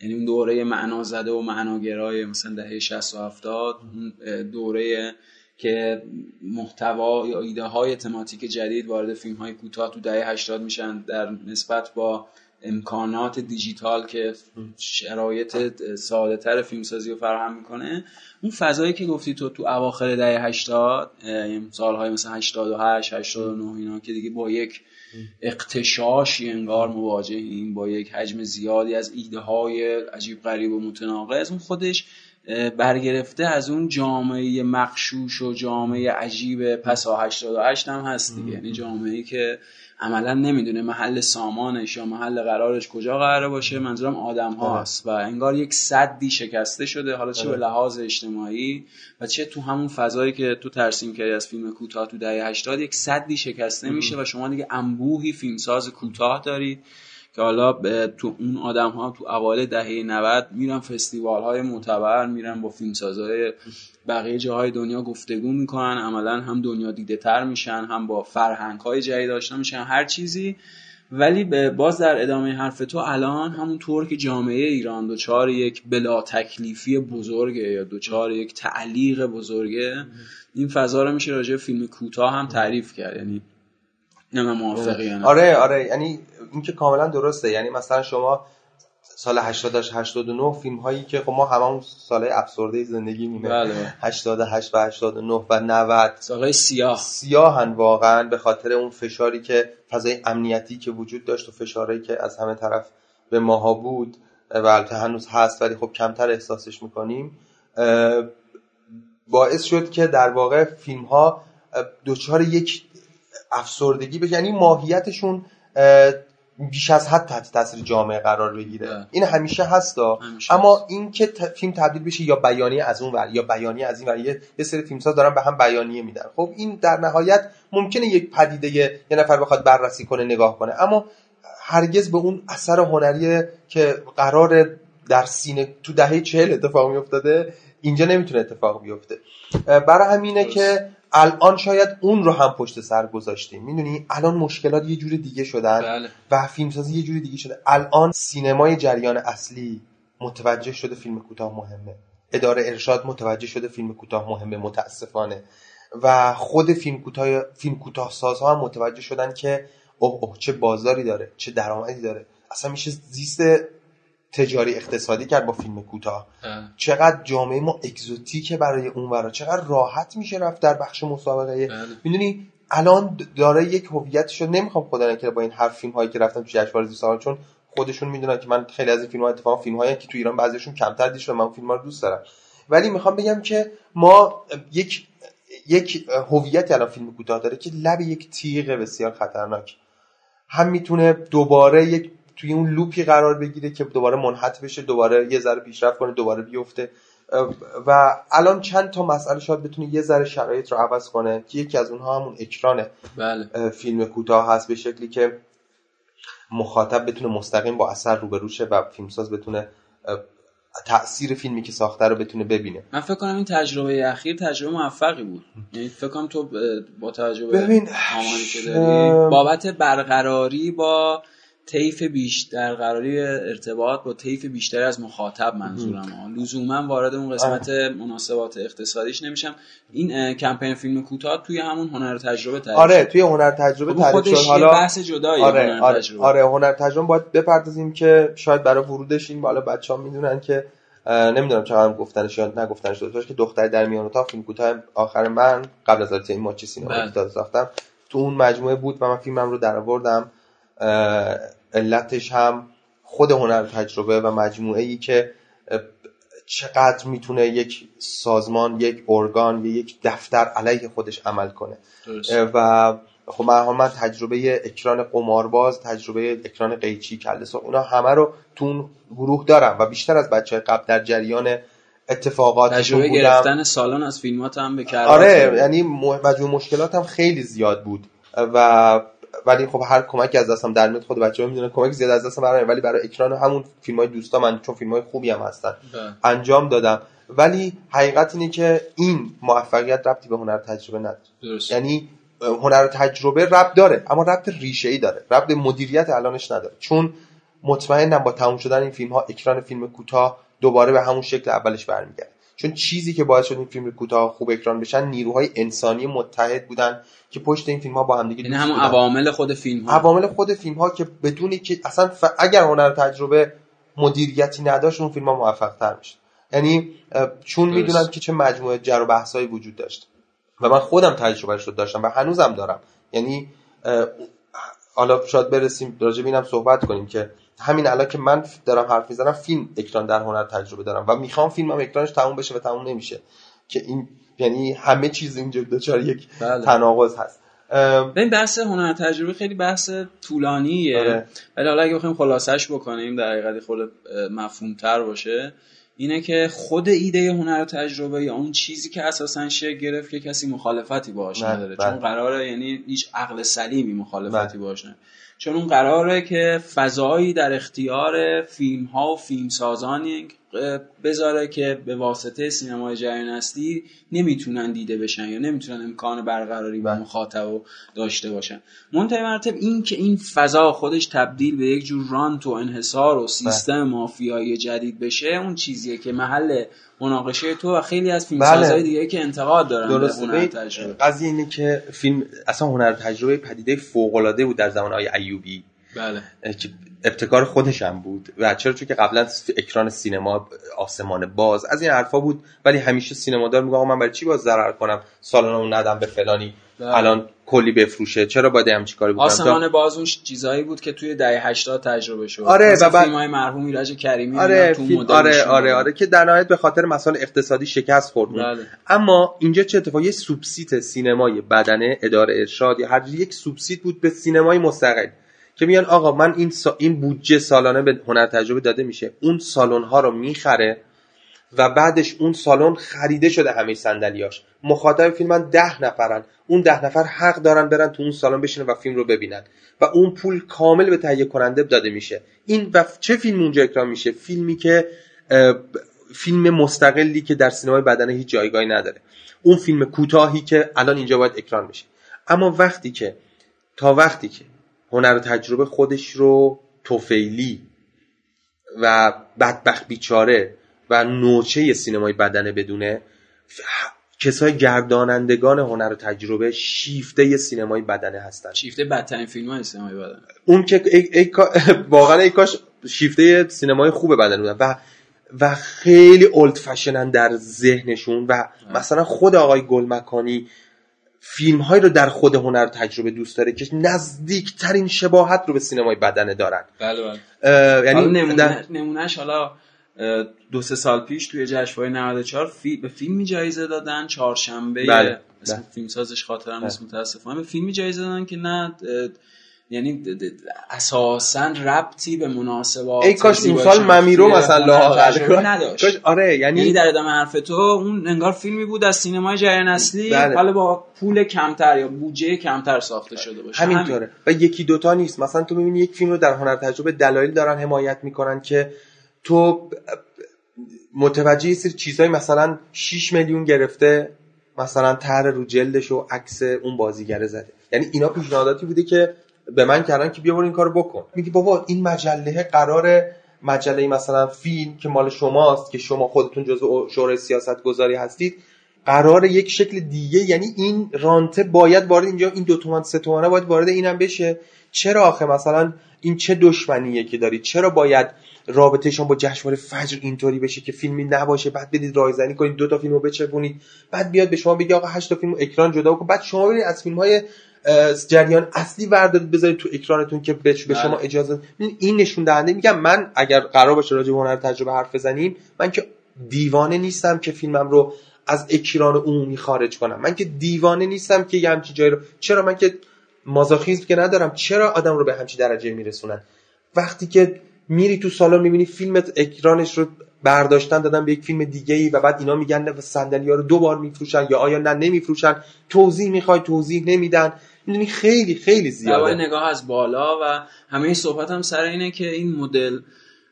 یعنی اون دوره معنا زده و معناگرای مثلا دهه 60 و 70 اون دوره که محتوا یا ایده های تماتیک جدید وارد فیلم های کوتاه تو دهه 80 میشن در نسبت با امکانات دیجیتال که شرایط ساده تر فیلمسازی رو فراهم می‌کنه اون فضایی که گفتی تو تو اواخر دهه 80 یعنی سالهای مثلا 88 89 اینا که دیگه با یک اقتشاشی انگار مواجهیم با یک حجم زیادی از ایده های عجیب غریب و متناقض اون خودش برگرفته از اون جامعه مخشوش و جامعه عجیب پسا 88 هم هست دیگه. یعنی جامعه که عملا نمی‌دونه محل سامانش یا محل قرارش کجا قراره باشه. منظورم آدم هاست و انگار یک صدی شکسته شده. حالا چه به لحاظ اجتماعی و چه تو همون فضایی که تو ترسیم کردی از فیلم کوتاه تو دهه 80 یک صدی شکسته میشه و شما دیگه انبوهی فیلمساز کوتاه دارید که حالا تو اون آدم ها تو اوایل دهه 90 میرن فستیوال های معتبر میرن با فیلمسازهای بقیه جاهای دنیا گفتگو می‌کنن. عملا هم دنیا دیده تر میشن هم با فرهنگ های جدید آشنا میشن هر چیزی. ولی باز در ادامه حرف تو الان همون طور که جامعه ایران دوچار یک بلا تکلیفی بزرگه یا دوچار یک تعلیق بزرگه این فضا رو میشه راجع فیلم کوتاه هم تعریف کرد. یعنی موافقی نه. آره آره یعنی این که کاملا درسته. یعنی مثلا شما سال 80 89 فیلم هایی که خب ما همون سالهای افسرده زندگی میمه بله. 88 و 89 و 90 سالهای سیاه. سیاهن واقعا به خاطر اون فشاری که فضای امنیتی که وجود داشت و فشارهایی که از همه طرف به ماها بود و البته هنوز هست ولی خب کمتر احساسش می‌کنیم باعث شد که در واقع فیلم ها دچار یک افسردگی بشه. یعنی ماهیتشون بیش از حد تحت تاثیر جامعه قرار بگیره. ده. این همیشه هستا همیشه اما هست. این که ت... فیلم تبدیل بشه یا بیانیه از اون ور یا بیانیه از این ور. یه, یه سری فیلمساز دارن به هم بیانیه میدن. خب این در نهایت ممکنه یک پدیده یه نفر بخواد بررسی کنه نگاه کنه. اما هرگز به اون اثر هنری که قرار در سینه تو دهه چهل اتفاق میافتاده اینجا نمی‌تونه اتفاق بیفته. برای همینه درست. که الان شاید اون رو هم پشت سر گذاشتیم. می‌دونی؟ الان مشکلات یه جور دیگه شدن بله. و فیلمسازی یه جور دیگه شده. الان سینمای جریان اصلی متوجه شده فیلم کوتاه مهمه. اداره ارشاد متوجه شده فیلم کوتاه مهمه متاسفانه. و خود فیلم کوتاه فیلم کوتاه سازها هم متوجه شدن که اوه اوه چه بازاری داره چه درآمدی داره. اصلا میشه زیست تجاری اقتصادی کرد با فیلم کوتاه. چقدر جامعه ما اگزوتیکه برای اون ورا. چقدر راحت میشه رفت در بخش مسابقه. می‌دونی الان داره یک هویتش رو نمی‌خوام خدا نکنه با این هر فیلم هایی که رفتم تو جشنواره دوست چون خودشون می‌دونن که من خیلی از این فیلم ها اتفاقا فیلم هایی که تو ایران بعضیشون کمتر دیده من فیلم ها رو دوست دارم. ولی می‌خوام بگم که ما یک یک هویتی الان فیلم کوتاه داره که لب یک تیغ بسیار خطرناک. هم می‌تونه دوباره یک توی اون لوپی قرار بگیره که دوباره منحط بشه دوباره یه ذره پیشرفت کنه دوباره بیفته. و الان چند تا مسئله شاید بتونه یه ذره شرایط رو عوض کنه که یکی از اونها همون اکران بله. فیلم کوتاه هست به شکلی که مخاطب بتونه مستقیم با اثر روبرو شه و فیلمساز بتونه تاثیر فیلمی که ساخته رو بتونه ببینه. من فکر کنم این تجربه اخیر تجربه موفقی بود. یعنی فکر کنم تو با تجربه ببین که داری بابت برقراری با طیف بیشتر قراری ارتباط با طیف بیشتری از مخاطب منظورم لزوما وارد اون قسمت مناسبات اقتصادیش نمیشم. این کمپین فیلم کوتاه توی همون هنر تجربه تعریف آره توی هنر تجربه تعریف شد. حالا بحث جدایی آره هنر آره, تجربه. آره هنر تجربه. باید بپردازیم که شاید برای ورودش این بالا بچه‌ها می‌دونن که نمی‌دونم چقدر گفتنش یا نگفتنش داشت که دختر در میان اتاق فیلم کوتاه آخر من قبل از این ماچ سینما کوتاه ساختم. تو اون مجموعه بود و من فیلمم رو درآوردم. علتش هم خود هنر تجربه و مجموعه ای که چقدر می‌تونه یک سازمان یک ارگان یا یک دفتر علیه خودش عمل کنه. و خب من من تجربه اکران قمارباز تجربه اکران قیچی کله اونا همه رو تو اون گروه دارم و بیشتر از بچه قبل در جریان اتفاقات تجربه گرفتن سالن از فیلمات هم به آره یعنی مجموع مشکلات هم خیلی زیاد بود. و ولی خب هر کمکی از دستم در میاد خود بچه‌ها می‌دونن کمک زیاد از دستم برای ولی برای اکران همون فیلم های دوستا من چون فیلم های خوبی هم هستن بله. انجام دادم. ولی حقیقت اینه که این موفقیت ربطی به هنر تجربه نداره. یعنی هنر تجربه ربط داره اما ربط ریشه ای داره. ربط مدیریت الانش نداره. چون مطمئنم با تموم شدن این فیلم ها اکران فیلم کوتاه دوباره به همون شکل اولش برمیگرده. چون چیزی که باعث شد این فیلم کوتاه خوب اکران بشن نیروهای انسانی متحد بودن که پشت این فیلم ها با هم دیگه یعنی همون عوامل خود فیلم ها عوامل خود فیلم ها که بدونی که اصلا ف... اگر هنر تجربه مدیریتی نداشت اون فیلم ها موفق تر میشه یعنی چون می‌دونم که چه مجموعه جر و بحثایی وجود داشت. و من خودم تجربهش رو داشتم و هنوزم دارم. یعنی حالا شاید برسیم راجع بینم صحبت کنیم که همین الان که من دارم حرف می‌زنم فیلم اکران در هنر تجربه دارم و می‌خوام فیلمم اکرانش تموم بشه و تموم نمیشه. که این یعنی همه چیز اینجا دچار یک بله. تناقض هست. این بحث هنر تجربه خیلی بحث طولانیه. آره. ولی حالا اگه بخوایم خلاصش بکنیم در حقیقت خود مفهومتر باشه اینه که خود ایده هنر تجربه یا اون چیزی که اساسا شکل گرفت که کسی مخالفتی باهاش نداره. چون قراره یعنی هیچ عقل سلیمی مخالفتی باهاش نداره. چون اون قراره که فضایی در اختیار فیلم ها و فیلم سازانی بذاره که به واسطه سینمای جریان اصلی نمی‌تونن دیده بشن یا نمی‌تونن امکان برقراری با مخاطب داشته باشن. منتهی مرتب این که این فضا خودش تبدیل به یک جور رانت و انحصار و سیستم مافیایی جدید بشه اون چیزیه که محل مناقشه تو و خیلی از فیلمسازهای بله. دیگه که انتقاد دارن تجربه. قضیه اینه که فیلم اصلا هنر تجربه پدیده فوق العاده بود در زمان های ایوبی. بله. که ابتکار خودش هم بود. و چرا؟ چون که قبلا اکران سینما آسمان باز. از این حرفا بود. ولی همیشه سینمادار میگه آقا من برای چی باز ضرر کنم؟ سالنمو ندم به فلانی. بله. الان کلی بفروشه. چرا باید هم چیکاری بکنم؟ آسمان باز اون چیزایی بود که توی دهه 80 تجربه شد. آره و بعد های مرحوم ایرج کریمی آره تو فیلم... آره آره آره که در نهایت به خاطر مسائل اقتصادی شکست خورد بله. اما اینجا چه اتفاقی؟ سوبسید سینمای بدنه اداره ارشاد یا هر یک سوبسید بود به سینمای مستقل که میان آقا من این سا... این بودجه سالانه به هنر تجربه داده میشه. اون سالن ها رو می‌خره و بعدش اون سالن خریده شده همه صندلیاش. مخاطب فیلم من ده نفرن. اون ده نفر حق دارن برن تو اون سالن بشینن و فیلم رو ببینن. و اون پول کامل به تهیه کننده داده میشه. این و چه فیلم اونجا اکرام میشه؟ فیلمی که فیلم مستقلی که در سینمای بدنه هیچ جایگاهی نداره. اون فیلم کوتاهی که الان اینجا باید اکران میشه اما وقتی که تا وقتی که هنر و تجربه خودش رو توفیلی و بدبخت بیچاره و نوچه سینمای بدنه بدونه کسای گردانندگان هنر و تجربه شیفته سینمای بدنه هستن. شیفته بدترین فیلم های سینمای بدنه. اون که ای, ای... (laughs) واقعا ای کاش شیفته سینمای خوب بدنه بودن و و خیلی اولد فشنن در ذهنشون و مثلا خود آقای گلمکانی فیلم هایی رو در خود هنر تجربه دوست داره که نزدیکترین شباهت رو به سینمای بدنه دارن. بله بله. یعنی نمونه در... نمونهش حالا دو سه سال پیش توی جشنواره 94 فی... به فیلمی جایزه دادن چهارشنبه بله. اسم بله. فیلم سازش خاطرم نیست متاسفانه. به فیلمی جایزه دادن که نه یعنی اساسا ربطی به مناسبات ای کاش اون سال ممیرو مثلا نداشت. آره یعنی... یعنی در ادامه حرف تو اون انگار فیلمی بود از سینمای جریان اصلی بله. حالا با پول کمتر یا بودجه کمتر ساخته شده باشه. همینطوره. و یکی دوتا نیست. مثلا تو می‌بینی یک فیلم رو در هنر تجربه دلایل دارن حمایت می‌کنن که تو متوجه سری چیزایی مثلا 6 میلیون گرفته مثلا طرح رو جلدش و عکس اون بازیگر زده. یعنی اینا پیشنهاداتی بوده که به من کردن که بیا برو این کارو بکن. میگی بابا این مجله قرار مجله مثلا فیلم که مال شماست که شما خودتون جزء شورای سیاست گذاری هستید قرار یک شکل دیگه. یعنی این رانته باید وارد اینجا این دو تومن سه تومنه باید وارد اینم بشه. چرا آخه مثلا این چه دشمنیه که دارید چرا باید رابطهشون با جشنواره فجر اینطوری بشه که فیلمی نباشه بعد بدید رایزنی کنید دو تا فیلمو بچپونید بعد بیاد به شما بگه آقا هشت تا فیلمو اکران جدا کن بعد شما برید از فیلم های جریان اصلی وردارید بذارید تو اکرانتون که به شما بله. اجازه این نشون دهنده میگم من اگر قرار باشه راجع به هنر تجربه حرف بزنیم من که دیوانه نیستم که فیلمم رو از اکران عمومی خارج کنم. من که دیوانه نیستم که یه همچی جایی رو چرا من که مازاخیزم که ندارم چرا آدم رو به همچی درجه میرسونن؟ وقتی که میری تو سالن می‌بینی فیلمت اکرانش رو برداشتن دادن به یک فیلم دیگه ای و بعد اینا میگن نه صندلی ها رو دو بار میفروشن یا آیا نه نمیفروشن. توضیح می‌خوای توضیح نمیدن. می‌دونی خیلی خیلی زیاده. نگاه از بالا و همه صحبت هم سر اینه که این مدل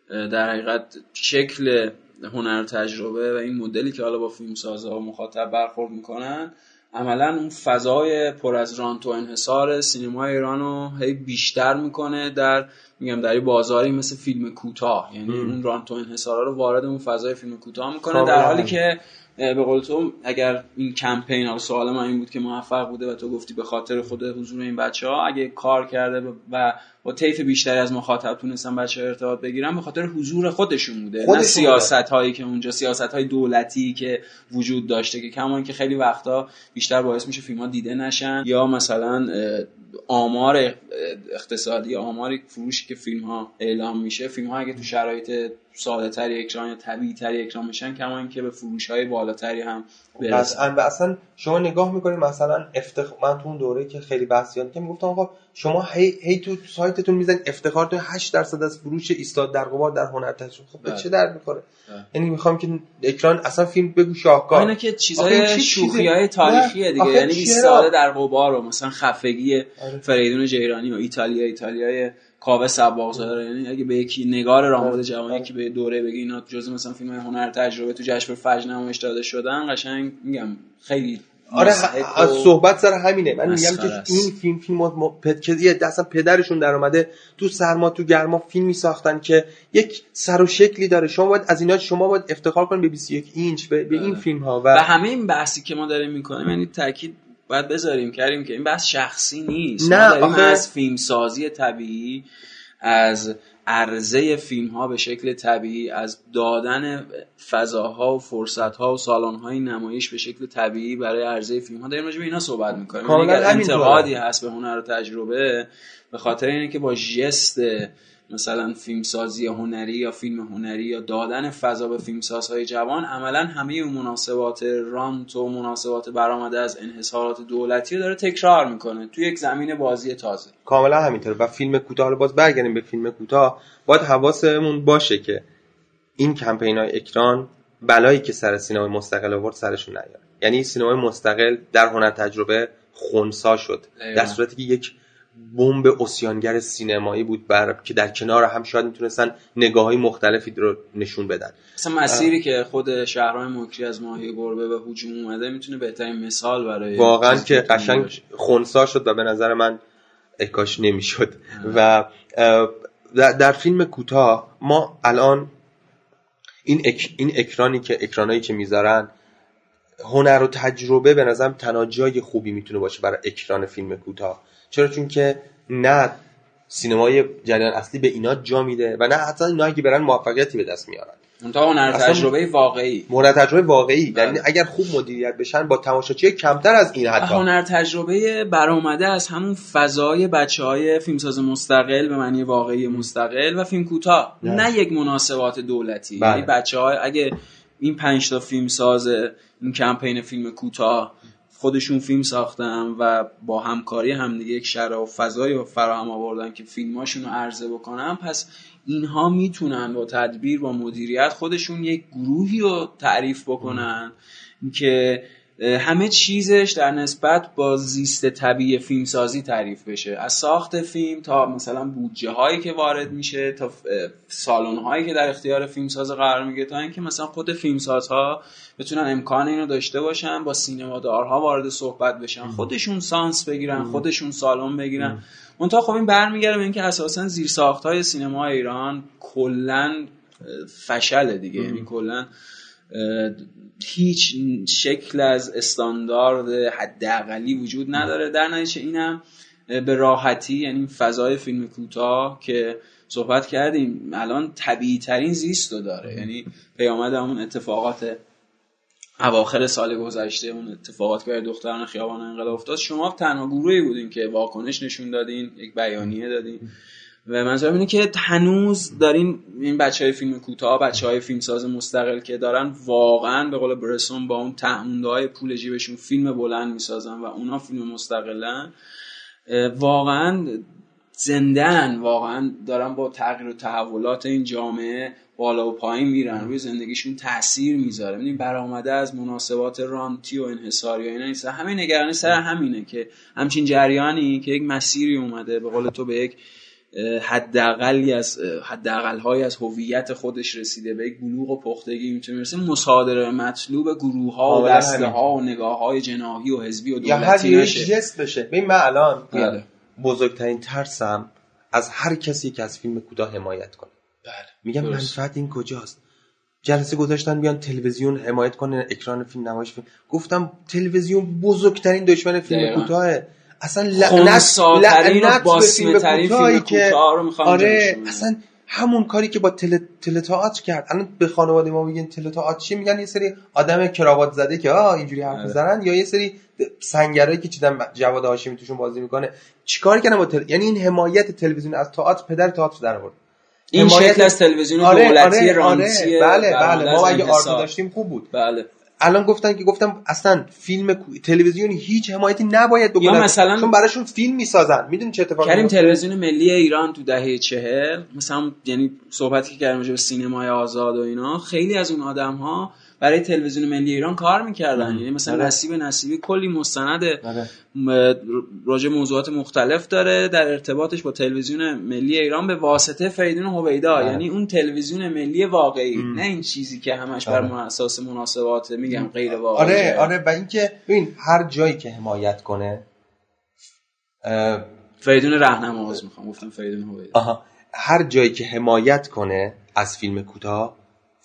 در حقیقت شکل هنر تجربه و این مدلی که حالا با فیلم سازها و مخاطب برخورد می‌کنن عملا اون فضای پر از رانت و انحصار سینما ایران رو هی بیشتر می‌کنه در میگم در بازاری مثل فیلم کوتاه. یعنی اون رانت و انحصارا رو وارد اون فضای فیلم کوتاه می‌کنه در حالی که به قول تو اگر این کمپین ها سوال من این بود که موفق بوده و تو گفتی به خاطر خود حضور این بچه ها اگه کار کرده و با طیف بیشتری از مخاطب تونستن بچه ارتباط بگیرن به خاطر حضور خودشون بوده. نه سیاست هایی که اونجا سیاست های دولتی که وجود داشته که کمان که خیلی وقتا بیشتر باعث میشه فیلم ها دیده نشن. یا مثلا آمار اقتصادی آمار فروشی که فیلم ها اعلام میشه. فیلم ها اگه تو شرایط ساده تری اکران یا طبیعی تری اکران میشن کما اینکه به فروش های بالاتری هم برسن. اصلا شما نگاه می‌کنید مثلا افتخار من تو اون دوره که خیلی بحثیان که می‌گفتم آقا شما هی, هی تو سایتتون می‌زنید افتخار تو 8 درصد از فروش ایستاد در قبار در هنر تجربه خب به بله. چه درد می‌خوره؟ بله. یعنی می‌خوام که اکران اصلا فیلم بگو شاهکار. اینا که چیزای شوخی های تاریخیه دیگه. یعنی ایستاده در قبار و مثلا خفگی آره. فریدون جیرانی و ایتالیا ایتالیای کاوه سباق ظاهره یعنی اگه به یکی نگار رامبد جوانی که به دوره بگی اینا جزء مثلا فیلم هنر تجربه تو جشن فجر نمایش داده شدن قشنگ میگم خیلی آره از صحبت سر همینه. من میگم که این فیلم فیلم پدکزی اصلا پدرشون در اومده تو سرما تو گرما فیلمی ساختن که یک سر و شکلی داره. شما باید از اینا شما باید افتخار کنید به 21 اینچ به, به این فیلم ها و, و همه این بحثی که ما داریم می‌کنیم یعنی تاکید باید بذاریم کریم که این بحث شخصی نیست. نه ما از فیلم سازی طبیعی از عرضه فیلم ها به شکل طبیعی از دادن فضاها و فرصت ها و سالن های نمایش به شکل طبیعی برای عرضه فیلم ها داریم راجع به اینا صحبت می‌کنیم. اگر انتقادی هست به هنر و تجربه به خاطر اینه که با جست مثلا فیلمسازی هنری یا فیلم هنری یا دادن فضا به فیلمسازهای جوان عملا همه مناسبات رانت و مناسبات برآمده از انحصارات دولتی رو داره تکرار می‌کنه توی یک زمین بازی تازه. کاملا همینطوره. و فیلم کوتاه رو باز برگردیم به فیلم کوتاه. باید حواسمون باشه که این کمپین های اکران بلایی که سر سینمای مستقل آورد سرشون نیاره یعنی سینمای مستقل در هنر تجربه خونسا شد. در صورتی که یک بمب اسیانگر سینمایی بود بر که در کنار هم شاید می‌تونستن نگاه های مختلفی رو نشون بدن. مثلا مسیری که خود شهرهای مکری از ماهی گربه به هجوم اومده می‌تونه بهترین مثال برای واقعا که قشنگ خونسا شد و به نظر من اکاش نمی‌شد. و در فیلم کوتاه ما الان این, این اکرانی که اکرانایی که می‌ذارن هنر و تجربه به نظرم تنها جای خوبی می‌تونه باشه برای اکران فیلم کوتاه. چرا؟ چون که نه سینمای جریان اصلی به اینا جا میده و نه حتی اینا اگه برن موفقیتی به دست میارن. اونتا هنر تجربه واقعی. هنر تجربه واقعی. بله. یعنی اگر خوب مدیریت بشن با تماشاچی کمتر از این حتی. هنر تجربه برآمده از همون فضای بچه های فیلمساز مستقل به معنی واقعی مستقل و فیلم کوتاه. نه. نه یک مناسبات دولتی. بله. یعنی بچه های اگه این پنج تا فیلم ساز این کمپین فیلم کوتاه خودشون فیلم ساختن و با همکاری همدیگه یک شرح و فضایی فراهم آوردن که فیلماشون رو عرضه بکنن پس اینها می‌تونن با تدبیر با مدیریت خودشون یک گروهی رو تعریف بکنن که همه چیزش در نسبت با زیست طبیعی فیلمسازی تعریف بشه. از ساخت فیلم تا مثلا بودجه هایی که وارد میشه تا سالن هایی که در اختیار فیلمساز قرار میگه تا اینکه مثلا خود فیلمسازها بتونن امکان اینو داشته باشن با سینمادارها وارد صحبت بشن خودشون سانس بگیرن خودشون سالن بگیرن. منتها خب این برمیگرده به اینکه اساسا زیر ساخت های سینما ایران کلا فشله دیگه. یعنی کلا هیچ شکل از استاندارد حداقلی وجود نداره. در نتیجه اینم به راحتی یعنی فضای فیلم کوتاه که صحبت کردیم الان طبیعی ترین زیست رو داره یعنی پیامد همون اتفاقات اواخر سال گذشته اون اتفاقات که دختران خیابان انقلاب افتاد شما تنها گروهی بودین که واکنش نشون دادین یک بیانیه دادین. و منظورم اینه که هنوز دارین این بچه های فیلم کوتاه بچه های فیلم ساز مستقل که دارن واقعا به قول برسون با اون تعمونده های پول جیبشون فیلم بلند می‌سازن و اونا فیلم مستقلن واقعا زندن واقعا دارن با تغییر و تحولات این جامعه بالا و پایین میرن روی زندگیشون تاثیر می‌ذاره. ببینید برآمده از مناسبات رانتی و انحصاری و اینا نیست. همین نگرانی سر همینه که همچین جریانی که یک مسیری اومده به قول تو به یک حداقلی از حداقل از هویت خودش رسیده به یک بلوغ و پختگی می‌تونه برسه. مصادره مطلوب گروه ها و دسته ها و نگاه های جناحی و حزبی و دولتی یا جست بشه. ببین من الان بله. بزرگترین ترسم از هر کسی که از فیلم کوتاه حمایت کنه. بله. میگم منفعت این کجاست؟ جلسه گذاشتن بیان تلویزیون حمایت کنه اکران فیلم نمایش فیلم. گفتم تلویزیون بزرگترین دشمن فیلم کوتاهه. اصلا لعنت لعنت به فیلم کوتاهی که آره اصلا همون کاری که با تل... تئاتر کرد. الان به خانواده ما میگن تئاتر چی؟ میگن یه سری آدم کراوات زده که آه اینجوری حرف می‌زنن آره. یا یه سری سنگرایی که چیدن جواد هاشمی توشون بازی می‌کنه. چیکار کردن با تل... یعنی این حمایت تلویزیون از تئاتر پدر تئاتر در آورد. این شکل از تلویزیون آره، دولتی آره، رانتی بله بله. ما اگه آرزو داشتیم خوب بود. بله. الان گفتن که گفتم اصلا فیلم تلویزیونی هیچ حمایتی نباید بکنن مثلا چون براشون فیلم می‌سازن. می‌دونی چه اتفاقی کریم تلویزیون ملی ایران تو دهه چهل. مثلا یعنی صحبتی که کردیم به سینمای آزاد و اینا خیلی از اون آدم ها برای تلویزیون ملی ایران کار می‌کردن. یعنی مثلا بله. نصیب نصیبی کلی مستند بله. راجع موضوعات مختلف داره در ارتباطش با تلویزیون ملی ایران به واسطه فریدون هویدا. بله. یعنی اون تلویزیون ملی واقعی. نه این چیزی که همش بر اساس مناسبات میگم غیر واقعی. آره آره. و اینکه ببین هر جایی که حمایت کنه فریدون راهنما می‌خوام. گفتم فریدون هویدا. هر جایی که حمایت کنه از فیلم کوتاه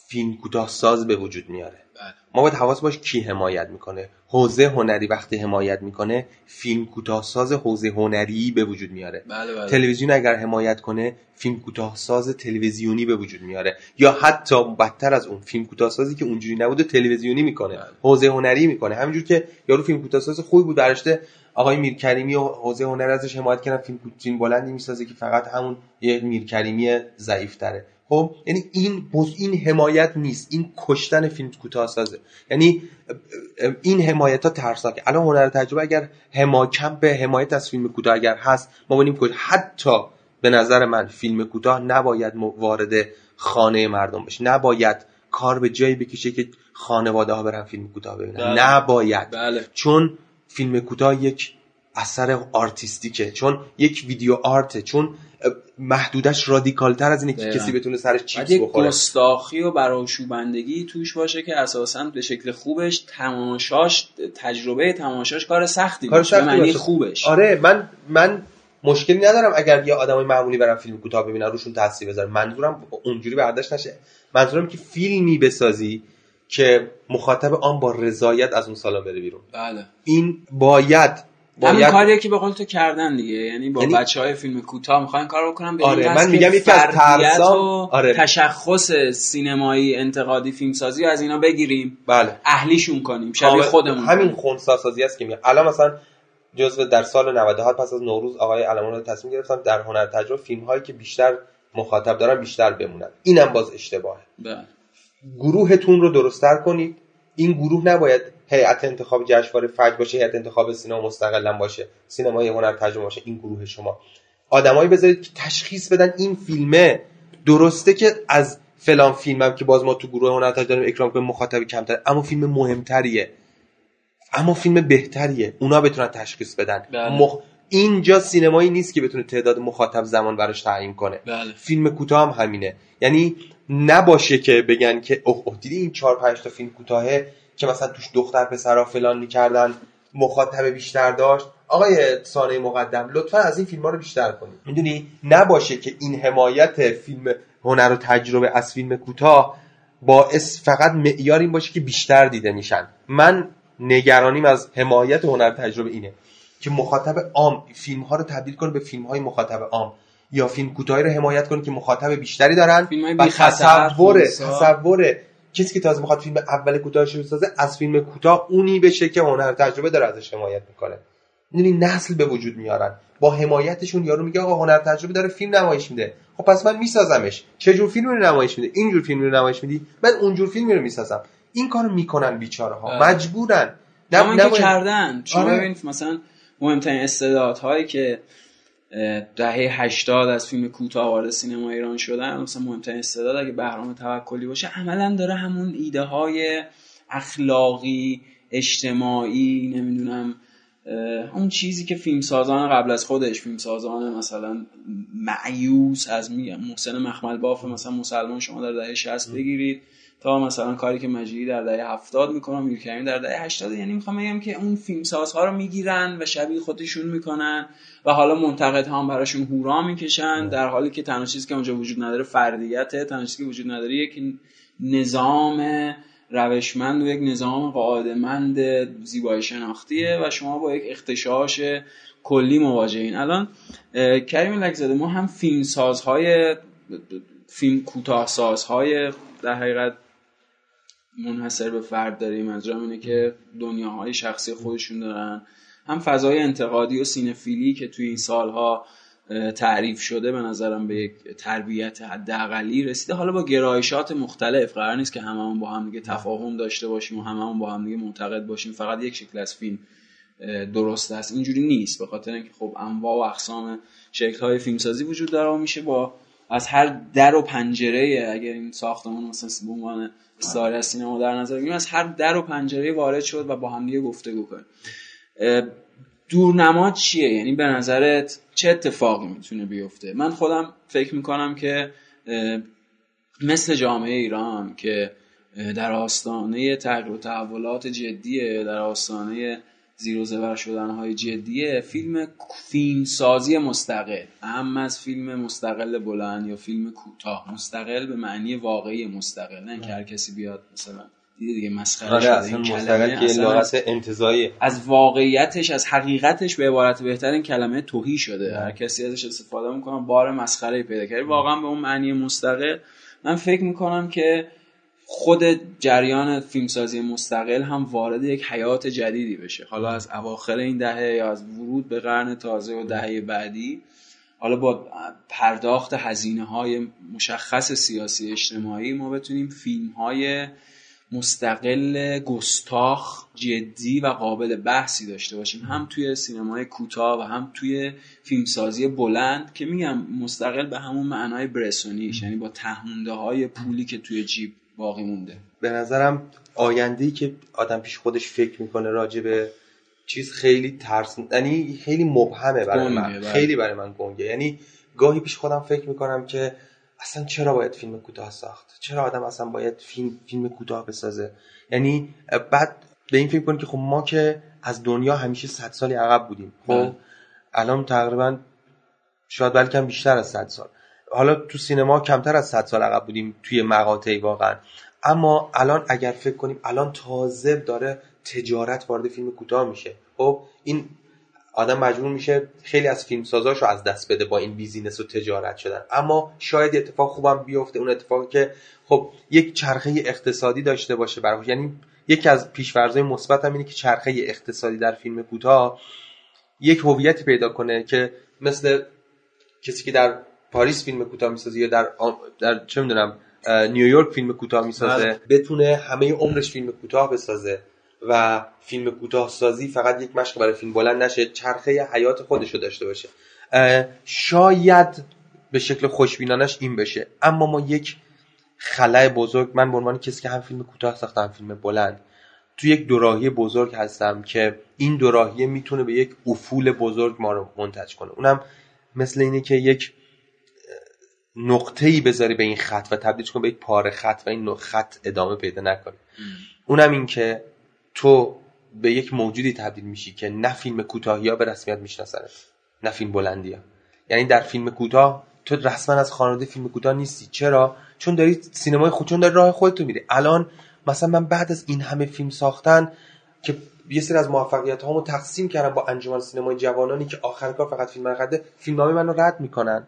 فیلم کوتاه ساز به وجود میاره. بله. ما باید حواس باش کی حمایت می‌کنه. حوزه هنری وقتی حمایت می‌کنه فیلم کوتاه ساز حوزه هنری به وجود میاره. بله بله. تلویزیون اگر حمایت کنه فیلم کوتاه ساز تلویزیونی به وجود میاره. یا حتی بدتر از اون فیلم کوتاه سازی که اونجوری نبوده تلویزیونی می‌کنه. بله. حوزه هنری می‌کنه. همینجور که یارو فیلم کوتاه ساز خوبی بود برشته آقای میرکریمی و حوزه هنر ازش حمایت کردن فیلم فیلم بلندی می‌سازه که فقط همون یه میرکریمی ضعیف خب یعنی این بز این حمایت نیست. این کشتن فیلم کوتاه سازه یعنی این حمایت ها ترسناکه. الان هنر تجربه اگر حماکم به حمایت از فیلم کوتاه اگر هست ما ببینیم که حتی به نظر من فیلم کوتاه نباید وارد خانه مردم بشه. نباید کار به جایی بکشه که خانواده ها برن فیلم کوتاه ببینن. بله. نباید. بله. چون فیلم کوتاه یک اثر آرتیستیکه. چون یک ویدیو آرته. چون محدودش رادیکال تر از اینه که کسی بتونه سرش چیپس بخوره. گستاخی و براشوبندگی توش باشه که اساسا به شکل خوبش تماشاش تجربه تماشاش کار سختی کار سختی معنی خوبش. آره من من مشکلی ندارم اگر یه آدمای معمولی برن فیلم کوتاه ببینن روشون تاثیر بذاره. منظورم اونجوری برداشت نشه. منظورم که فیلمی بسازی که مخاطب آن با رضایت از اون سالن بره بیرون. بله. این باید باید... همین کاریه که به قول تو کردن دیگه. یعنی با یعنی... بچه های فیلم کوتاه می‌خوان کار بکنن آره من میگم یکی از ترسام آره. تشخص سینمایی انتقادی فیلمسازی از اینا بگیریم. بله. اهلیشون کنیم شبیه خودمون همین خونسا سازی است که میگم. الان مثلا جزو در سال 97 پس از نوروز آقای علمان رو تصمیم گرفتن در هنر تجربه فیلم هایی که بیشتر مخاطب دارن بیشتر بمونن. اینم باز اشتباهه. بله. گروهتون رو درستتر کنید. این گروه نباید هیئت انتخاب جشنواره فجر باشه هیئت انتخاب سینما مستقلا باشه. سینمای هنر ترجمه باشه. این گروه شما. آدمایی بذارید که تشخیص بدن این فیلمه. درسته که از فلان فیلمم که باز ما تو گروه هنر ترجمه داریم اکرام کنیم مخاطب کمتر اما فیلم مهمتریه. اما فیلم بهتریه. اونا بتونن تشخیص بدن. بله. مخ... اینجا سینمایی نیست که بتونه تعداد مخاطب زمان براش تعیین کنه. بله. فیلم کوتاه هم همینه. یعنی نباشه که بگن که اوه اوه دیدی این چهار پنج تا فیلم کوتاهه؟ که مثلا توش دختر پسرا فلان می‌کردن مخاطب بیشتر داشت. آقای سانه مقدم لطفا از این فیلم ها رو بیشتر کنید. می‌دونی نباشه که این حمایت فیلم هنر و تجربه از فیلم کوتاه باعث فقط معیار این باشه که بیشتر دیده میشن. من نگرانیم از حمایت هنر تجربه اینه که مخاطب عام فیلم ها رو تبدیل کنه به فیلم های مخاطب عام. یا فیلم کوتاهی رو حمایت کنه که مخاطب بیشتری دارن. و تصور. تصور کسی که تازه می‌خواد فیلم اول کوتاهش رو بسازه از فیلم کوتاه اونی بشه که هنر تجربه داره ازش حمایت می‌کنه. می‌دونی نسل به وجود میارن. با حمایتشون یارو میگه آقا هنر تجربه داره فیلم نمایش میده. خب پس من میسازمش. چه جور فیلمی رو نمایش میده؟ این جور فیلمی رو نمایش میدی من اون جور فیلمی رو می‌سازم. این کارو می‌کنن بیچاره ها. مجبورن. نه نباید- کردن. شما آره. مثلا مهمترین استعدادهایی که دهه 80 از فیلم کوتاه وارد سینما ایران شدن. مثلا مهمترین استعداد اگه بهرام توکلی باشه عملا داره همون ایده های اخلاقی اجتماعی نمی‌دونم اون چیزی که فیلمسازان قبل از خودش فیلمسازان مثلا معیوس از محسن مخمل باف مثلا مسلمان شما در دهه 60 بگیرید. تا مثلا کاری که مجیدی در دهه 70 می‌کنه میرکریم در دهه 80 یعنی می‌خوام بگم که اون فیلمسازها رو می‌گیرن و شبیه خودشون می‌کنن و حالا منتقدها هم براشون هورا می‌کشن در حالی که تنها چیزی که اونجا وجود نداره فردیته تنها چیزی که وجود نداره یک نظام روشمند و یک نظام قاعدمند زیبایی شناختیه و شما با یک اختشاش کلی مواجهین. الان کریم لکزاده ما هم فیلم سازهای فیلم کوتاه سازهای در حقیقت منحصر به فرد داریم. منظورم اینه که دنیاهای شخصی خودشون دارن. هم فضای انتقادی و سینفیلی که توی این سالها تعریف شده به نظرم به یک تربیت حداقلی رسیده. حالا با گرایشات مختلف قرار نیست که هممون با هم دیگه تفاهم داشته باشیم و هممون با هم دیگه معتقد باشیم. فقط یک شکل از فیلم درست است. اینجوری نیست. به خاطر اینکه خب انواع و اقسام شکل های فیلمسازی وجود داره و میشه با از هر در و پنجره اگر این ساختمان مثلا به عنوان استعاره از سینما در نظر بگیریم از هر در و پنجره وارد شد و با هم دیگه گفتگو کنیم اه، دورنما چیه؟ یعنی به نظرت چه اتفاقی می‌تونه بیفته؟ من خودم فکر می‌کنم که مثل جامعه ایران که در آستانه تغییر و تحولات جدیه در آستانه زیر و زبر شدن های جدیه فیلم فیلم سازی مستقل. اهم از فیلم مستقل بلند یا فیلم کوتاه. مستقل به معنی واقعی مستقل. نه اینکه هر کسی بیاد مثلا دیده دیگه مسخره آره شده. اصلا این مستقل کلمه که اصلا لغت انتزاعی از واقعیتش از حقیقتش به عبارت بهتر این کلمه توهی شده. هر کسی ازش استفاده می‌کنه بار مسخره پیدا کرده. واقعا به اون معنی مستقل. من فکر می‌کنم که خود جریان فیلمسازی مستقل هم وارد یک حیات جدیدی بشه. حالا از اواخر این دهه یا از ورود به قرن تازه و دهه بعدی حالا با پرداخت هزینه های مشخص سیاسی اجتماعی ما بتونیم فیلم های مستقل گستاخ جدی و قابل بحثی داشته باشیم. هم توی سینمای کوتاه و هم توی فیلمسازی بلند که میگم مستقل به همون معنای برسونیش. یعنی با تهمونده های پولی که توی جیب باقی مونده. به نظرم آینده که آدم پیش خودش فکر می‌کنه راجع به چیز خیلی ترس یعنی خیلی مبهمه برای من. بله. خیلی برای من گنگه. یعنی گاهی پیش خودم فکر می‌کنم که اصلا چرا باید فیلم کوتاه ساخت؟ چرا آدم اصلا باید فیلم فیلم کوتاه بسازه؟ یعنی بعد به این فکر کنی که خب ما که از دنیا همیشه صد سالی عقب بودیم. خب بله. الان تقریبا شاید بلکه بیشتر از 100 سال. حالا تو سینما کمتر از 100 سال عقب بودیم توی مقاطعی واقعا. اما الان اگر فکر کنیم الان تازه داره تجارت وارد فیلم کوتاه میشه. خب این آدم مجبور میشه خیلی از فیلم سازاشو از دست بده با این بیزینس و تجارت شدن. اما شاید اتفاق خوبم بیفته اون اتفاقی که خب یک چرخه اقتصادی داشته باشه برای یعنی یکی از پیش‌فرض‌های مثبت هم اینه که چرخه اقتصادی در فیلم کوتاه یک هویتی پیدا کنه که مثل کسی که در پاریس فیلم کوتاه می‌سازه یا در آم- در چه می‌دونم نیویورک فیلم کوتاه می‌سازه. بتونه همه عمرش فیلم کوتاه بسازه و فیلم کوتاه سازی فقط یک مشق برای فیلم بلند نشه چرخه حیات خودش رو داشته باشه شاید به شکل خوشبینانش این بشه اما ما یک خلای بزرگ من به عنوان کسی که هم فیلم کوتاه ساختم فیلم بلند تو یک دوراهی بزرگ هستم که این دوراهی می‌تونه به یک افول بزرگ ما رو منتج کنه اونم مثل اینه که یک نقطه ای بذاری به این خط و تبدیلش کنی به یک پاره خط و این خط ادامه پیدا نکنه. اونم این که تو به یک موجودی تبدیل میشی که نه فیلم کوتاهی ها به رسمیت میشناسنت نه فیلم بلندی ها. یعنی در فیلم کوتاه تو رسما از خانواده فیلم کوتاه نیستی. چرا؟ چون داری سینمای خود چون داری راه خودتو میری. الان مثلا من بعد از این همه فیلم ساختن که یه سری از موفقیت هامو تقسیم کردم با انجمن سینمای جوانانی که آخر کار فقط فیلم خرده فیلم منو رد می‌کنن.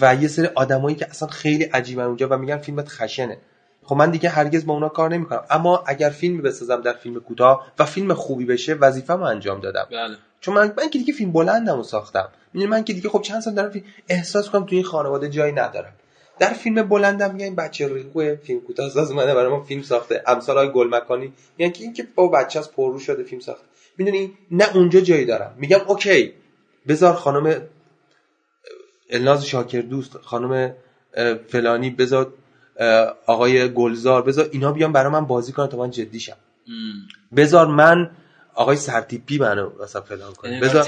و یه سری آدمایی که اصلا خیلی عجیبن اونجا و میگن فیلمت خشنه. خب من دیگه هرگز با اونا کار نمی‌کنم. اما اگر فیلمی بسازم در فیلم کوتاه و فیلم خوبی بشه وظیفه‌مو انجام دادم. بله. چون من من که دیگه فیلم بلندمو ساختم. می‌دونی من که دیگه خب چند سال دارم فیلم احساس کنم تو این خانواده جایی ندارم. در فیلم بلندم میگن بچه ریخو فیلم کوتاه ساز اومده برای ما فیلم ساخته. امثال های گل مکانی یعنی که اینکه با بچه از پررو شده فیلم ساخته. می‌دونی؟ نه اونجا جایی دارم. میگم اوکی. بذار خانم الناز شاکر دوست خانم فلانی بذار آقای گلزار بذار اینا بیان برای من بازی کنن تا من جدی شم. بذار من آقای سرتیپی منو مثلا فلان کنه یعنی بذار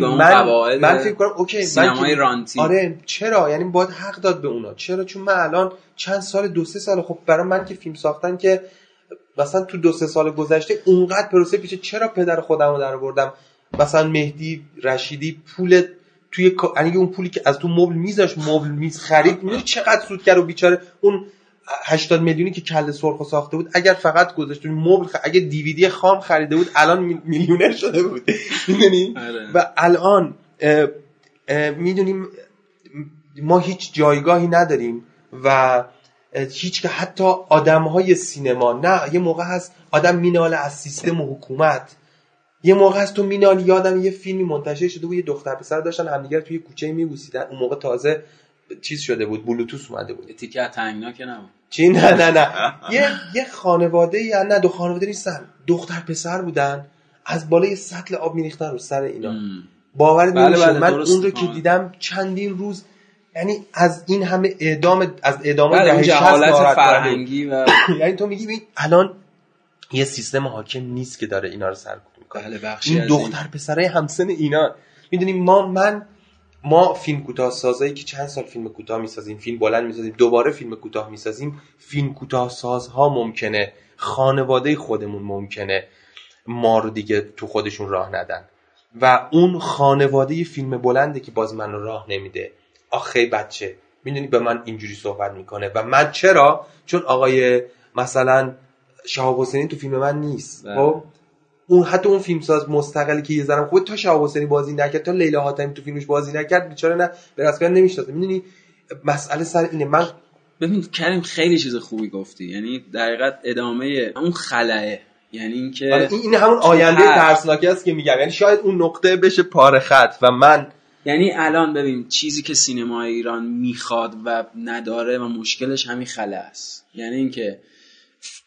من من فکر کنم اوکی سینمای رانتی. آره چرا؟ یعنی باید حق داد به اونا. چرا؟ چون من الان چند سال دو سه سال خب برای من که فیلم ساختن که مثلا تو دو سه سال گذشته اونقدر پروسه پیشه چرا پدر خودم رو در بردم مثلا مهدی رشیدی پول توی یعنی اون پولی که از تو مبل میذاش مبل میز خرید می‌دونی چقدر سود کرد و بیچاره. اون 80 میلیونی که کله سرخ ساخته بود اگر فقط گذاشت مبل خ... اگه دیویدی خام خریده بود الان میلیونر شده بود. (laughs) می‌دونی؟ آره. و الان می‌دونیم ما هیچ جایگاهی نداریم و هیچ که حتی آدم های سینما نه یه موقع هست آدم میناله از سیستم و حکومت. یه موقع هست تو مینال یادم یه فیلمی منتشر شده بود یه دختر پسر داشتن همدیگر توی کوچه میبوسیدن. اون موقع تازه چیز شده بود بلوتوث اومده بود. تیکه تنگنا که نبود. چی؟ نه نه نه. یه یه خانواده یا نه دو خانواده نیستن. دختر پسر بودن. از بالای سطل آب میریختن رو سر اینا. باور بله بله من اون رو که دیدم چندین روز یعنی از این همه اعدام از اعدام بله حالت فرهنگی و (coughs) یعنی تو میگی الان یه سیستم حاکم نیست که داره اینا رو سرکوب بله بخشی این دختر پسرای همسن اینا می‌دونی ما من ما فیلم کوتاه سازایی که چند سال فیلم کوتاه می‌سازیم فیلم بلند می‌سازیم دوباره فیلم کوتاه می‌سازیم فیلم کوتاه سازها ممکنه. خانواده خودمون ممکنه ما رو دیگه تو خودشون راه ندن. و اون خانواده فیلم بلنده که باز من راه نمیده. آخه بچه. می‌دونی به من اینجوری صحبت می‌کنه. و من چرا؟ چون آقای مثلا شهاب حسینی تو فیلم من نیست. خب؟ اون حتی اون فیلمساز مستقلی که یه ذره خوبه تا حسینی بازی نکرد تا لیلا حاتمی تو فیلمش بازی نکرد بیچاره نه به رسمیت نمی‌شناسه. می‌دونی؟ مسئله سر اینه. من ببین کریم خیلی چیز خوبی گفتی. یعنی در ادامه اون خلاه یعنی اینکه این, این همون آینده ترسناکی است که میگم. یعنی شاید اون نقطه بشه پاره خط و من یعنی الان ببین چیزی که سینما ایران می‌خواد و نداره و مشکلش همین خله است. یعنی اینکه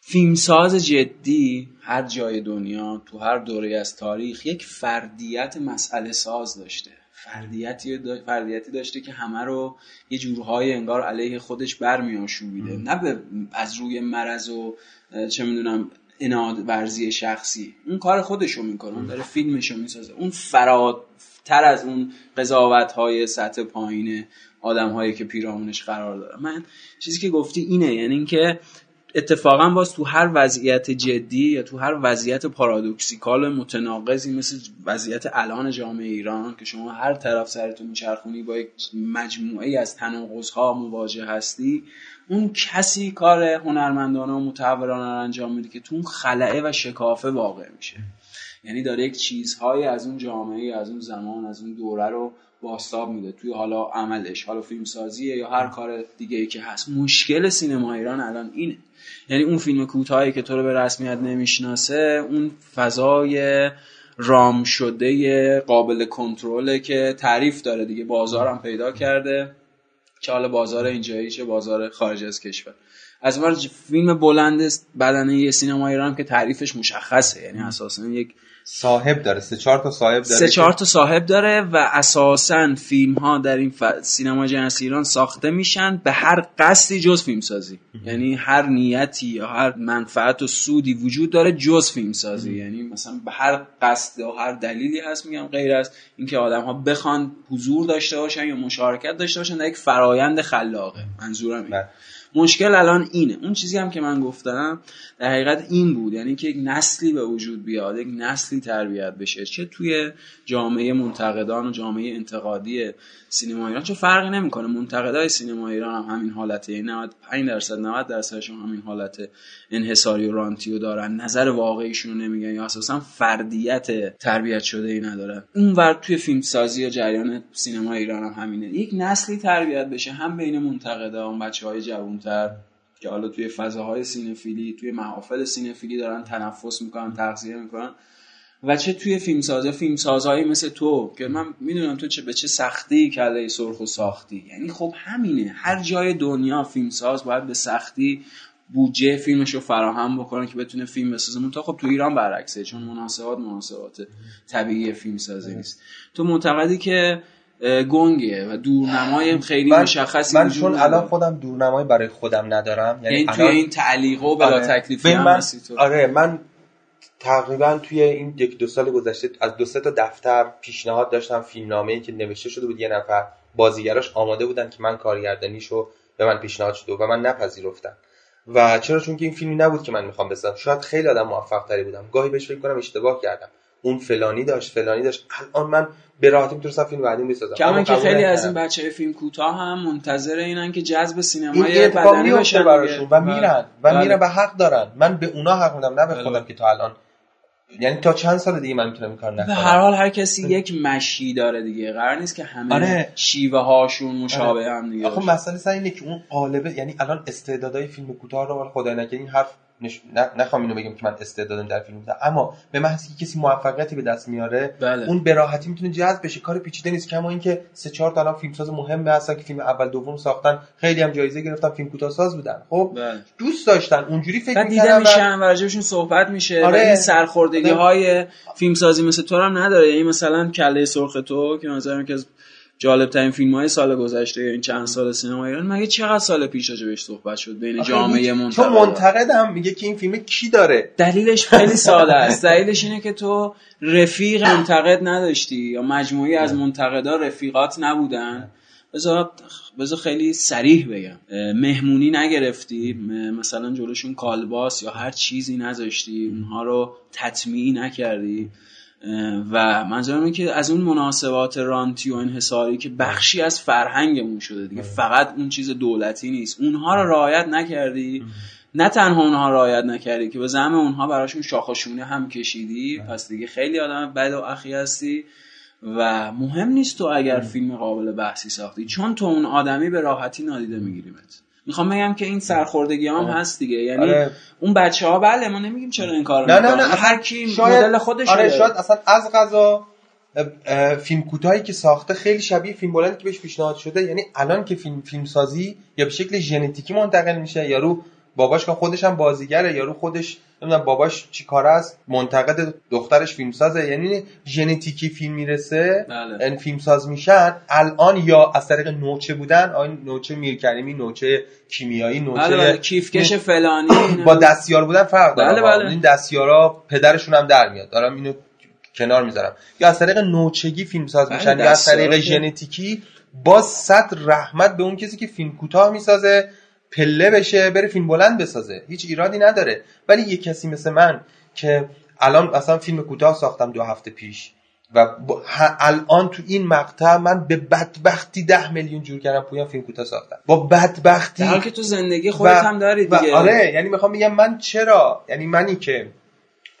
فیلمساز جدی هر جای دنیا تو هر دوره از تاریخ یک فردیت مسئله ساز داشته. فردیتی, فردیتی داشته که همه رو یه جورهای انگار علیه خودش برمیاشوبیده نه به از روی مرض و چه می‌دونم اناد ورزی شخصی. اون کار خودشو می‌کنه اون داره فیلمشو می‌سازه. اون فراتر از اون قضاوت های سطح پایین آدم هایی که پیرامونش قرار داره. من چیزی که گفتی اینه یعنی اینکه اتفاقا باز تو هر وضعیت جدی یا تو هر وضعیت پارادوکسیکال متناقضی مثل وضعیت الان جامعه ایران که شما هر طرف سرتون میچرخونی با یک مجموعه از تناقض مواجه هستی اون کسی کار هنرمندانه و متحورانه رو انجام میده که تو اون خلعه و شکافه واقع میشه. یعنی داره یک چیزهایی از اون جامعه از اون زمان از اون دوره رو باستاب میده. توی حالا عملش حالا فیلمسازیه یا هر کار دیگه ای که هست. مشکل سینما ایران الان اینه. یعنی اون فیلم کوتاهی که تو رو به رسمیت نمی‌شناسه اون فضای رام شده قابل کنترله که تعریف داره دیگه بازارم پیدا کرده چه حالا بازار اینجایی چه بازار خارج از کشور. از فیلم بلند بدنه سینما ایران که تعریفش مشخصه یعنی اساسا یک صاحب داره. سه چهار تا صاحب داره سه چهار تا صاحب داره و اساسا فیلم ها در این ف... سینما جنسی ایران ساخته میشن به هر قصدی جز فیلم سازی یعنی هر نیتی یا هر منفعت و سودی وجود داره جز فیلم سازی یعنی مثلا به هر قصد و هر دلیلی هست میگم غیر از اینکه آدم ها بخوان حضور داشته باشن یا مشارکت داشته باشن در یک فرایند خلاقه. منظورم اینه. بله. مشکل الان اینه. اون چیزی هم که من گفتم در حقیقت این بود. یعنی که یک نسلی به وجود بیاد یک نسلی تربیت بشه. چه توی جامعه منتقدان و جامعه انتقادی سینما ایران. چه فرقی نمی‌کنه. منتقدای سینما ایران هم همین حالته. یعنی 95 درصد 90 درصدشون همین حالت انحصاری و رانتیو دارن. نظر واقعیشون نمیگن یا اساسا فردیت تربیت شده ای ندارن. اونور توی فیلم سازی و جریان سینما ایران هم همینه. یک نسلی تربیت بشه هم بین منتقدا و بچهای جوانتر که حالا توی فضاهای سینفیلی توی محافل سینفیلی دارن تنفس می‌کنن تغذیه می‌کنن. و چه توی فیلمسازه فیلمسازهایی مثل تو که من می‌دونم تو چه به چه سختی کله سرخ و ساختی. یعنی خب همینه. هر جای دنیا فیلمساز باید به سختی بودجه فیلمش رو فراهم بکنه که بتونه فیلم بسازه. تا خب تو ایران برعکسه چون مناسبات مناسبات طبیعی فیلم سازی نیست. تو معتقدی که گنگه و دورنمای خیلی من مشخصی من چون. الان خودم دورنمای برای خودم ندارم یعنی یعنی توی این تعلیق و بلا آره. تکلیفی هم من آره من تقریبا توی این یک دو سال گذشته از دو سه تا دفتر پیشنهاد داشتم فیلمنامه‌ای که نوشته شده بود یه نفر بازیگراش آماده بودن که من کارگردانیشو به من پیشنهاد شده و من نپذیرفتم. و چرا؟ چون که این فیلمی نبود که من می‌خوام بسازم شاید خیلی آدم موفق تری بودم. گاهی بهش فکر کنم اشتباه کردم. اون فلانی داشت فلانی داشت الان من به راحتی می‌تونستم فیلم بعدی بسازم کما که خیلی از. این بچه فیلم کوتاه هم منتظر اینن که جذب سینمای بدنی بشن براشون. و میرن و بله. میرن و حق دارن من به اونا حق میدم نه به بله. خودم که تا الان یعنی تا چند سال دیگه من می‌تونم این کار به نکنم هر حال هر کسی یک مشی داره دیگه قرار نیست که همه آره. شیوه هاشون مشابه هم دیگه آخه. مسئله سر اینه که اون قالبه یعنی الان استعدادهای فیلم کوتاه رو خدای نکنه این حرف نش... نه... نخوام اینو بگم که من استعدادم در فیلم کوتاه اما به محض که کسی موفقیتی به دست میاره بله. اون به راحتی می‌تونه جذب بشه. کار پیچیده نیست. کما اینکه سه چهار تا الان فیلمساز مهم هستن که فیلم اول دوم ساختن. خیلی هم جایزه گرفتن. فیلم کوتاه ساز بودن. خب بله. دوست داشتن. اونجوری فکر بعد دیده میشن و راجبشون صحبت میشه آره. این سرخوردگی های فیلمسازی مثل تو هم نداره. یعنی مثلا کله سرخ تو که مثلا که از جالب ترین فیلم های سال گذشته یا این چند سال سینما ایران مگه چقدر سال پیش راجبش صحبت شد؟ بین جامعه منتقد چون منتقدم میگه که این فیلم کی داره؟ دلیلش خیلی (laughs) ساده است. دلیلش اینه که تو رفیق منتقد نداشتی یا مجموعی از منتقدا رفیقات نبودن. بذار بذار خیلی سریح بگم. مهمونی نگرفتی. مثلا جلوشون کالباس یا هر چیزی نذاشتی. اونها رو تطمیعی نکردی. و منظورم اینه که از اون مناسبات رانتی و انحصاری که بخشی از فرهنگمون شده دیگه فقط اون چیز دولتی نیست. اونها رو رعایت نکردی. نه تنها اونها رعایت نکردی که به زعم اونها براشون شاخ و شونه هم کشیدی. پس دیگه خیلی آدم بد و اخی هستی و مهم نیست تو اگر فیلم قابل بحثی ساختی. چون تو اون آدمی به راحتی نادیده میگیریمت می‌خوام بگم که این سرخوردگی هم هست دیگه. یعنی آره. اون بچه ها بله ما نمیگیم چرا این کار نه نه نه هر کی شاید- مدل خودش آره شاید اصلا از غذا فیلم کوتاهی که ساخته خیلی شبیه فیلم بلندی که بهش پیشنهاد شده. یعنی الان که فیلم فیلم سازی یا به شکل ژنتیکی منتقل میشه یارو باباش که خودش هم بازیگره یارو خودش نمی‌دونم باباش چی کار است منتقد دخترش فیلم سازه یعنی ژنتیکی فیلم می‌رسه بله. این فیلم ساز میشن الان یا از طریق نوچه بودن آین نوچه میرکریمی نوچه کیمیایی نوچه بله بله کیفکش فلانی با دستیار بودن فرق داره بله،. بله. این دستیارا پدرشون هم در میاد دارم اینو کنار می‌ذارم یا از طریق نوچگی فیلم ساز بله، میشن یا از طریق ژنتیکی با صد رحمت به اون کسی که فیلم کوتاه می‌سازه پله بشه بره فیلم بلند بسازه. هیچ ایرادی نداره. ولی یه کسی مثل من که الان اصلا فیلم کوتاه ساختم دو هفته پیش و الان تو این مقطع من به بدبختی ده میلیون جور کردم پویان فیلم کوتاه ساختم. با بدبختی. در حالی که تو زندگی خودت هم داری و دیگه. آره یعنی می‌خوام بگم من چرا؟ یعنی منی که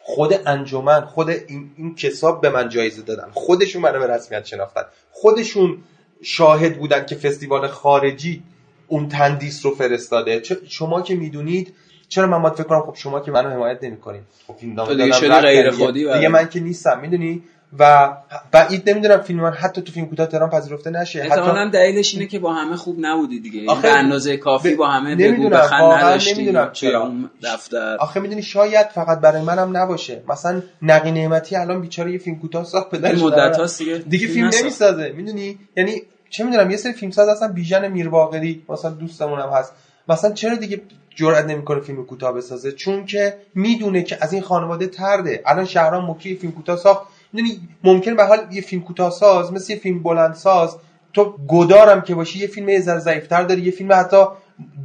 خود انجمن خود این, این کساب به من جایزه دادن. خودشون منو به رسمیت شناختن. خودشون شاهد بودن که فستیوال خارجی اون تندیس رو فرستاده. شما که می‌دونید چرا من باید فکر کنم؟ خب شما که منو حمایت نمی‌کنید خب تو دیگه غیر خودی دیگه. دیگه من. که نیستم می‌دونی؟ و بعید نمی‌دونم فیلم من حتی تو فیلم کوتاه تهران پذیرفته نشه. حتی دلیلش اینه که با همه خوب نبودی دیگه. آخه به اندازه کافی با همه بگو بخند نداشتی نمی‌دونم چرا. اون دفتر. آخه می‌دونی شاید فقط برای منم نباشه. مثلا نقی نعمتی الان بیچاره یه فیلم کوتاه ساخت پدرش این مدت دیگه. دیگه فیلم. نمی‌سازه. می‌دونی؟ یعنی چه می‌دونم یه سری فیلم ساز هستن بیژن میرباقری مثلا دوستمون هم هست. مثلا چرا دیگه جرئت نمی‌کنه فیلم کوتاه بسازه؟ چون که می‌دونه که از این خانواده ترده. الان شهرام مکی فیلم کوتاه ساخت. می‌دونی ممکن به حال یه فیلم کوتاه ساز مثل یه فیلم بلند ساز تو گدارم که باشی یه فیلم یه ضعیف‌تر داری یه فیلم حتی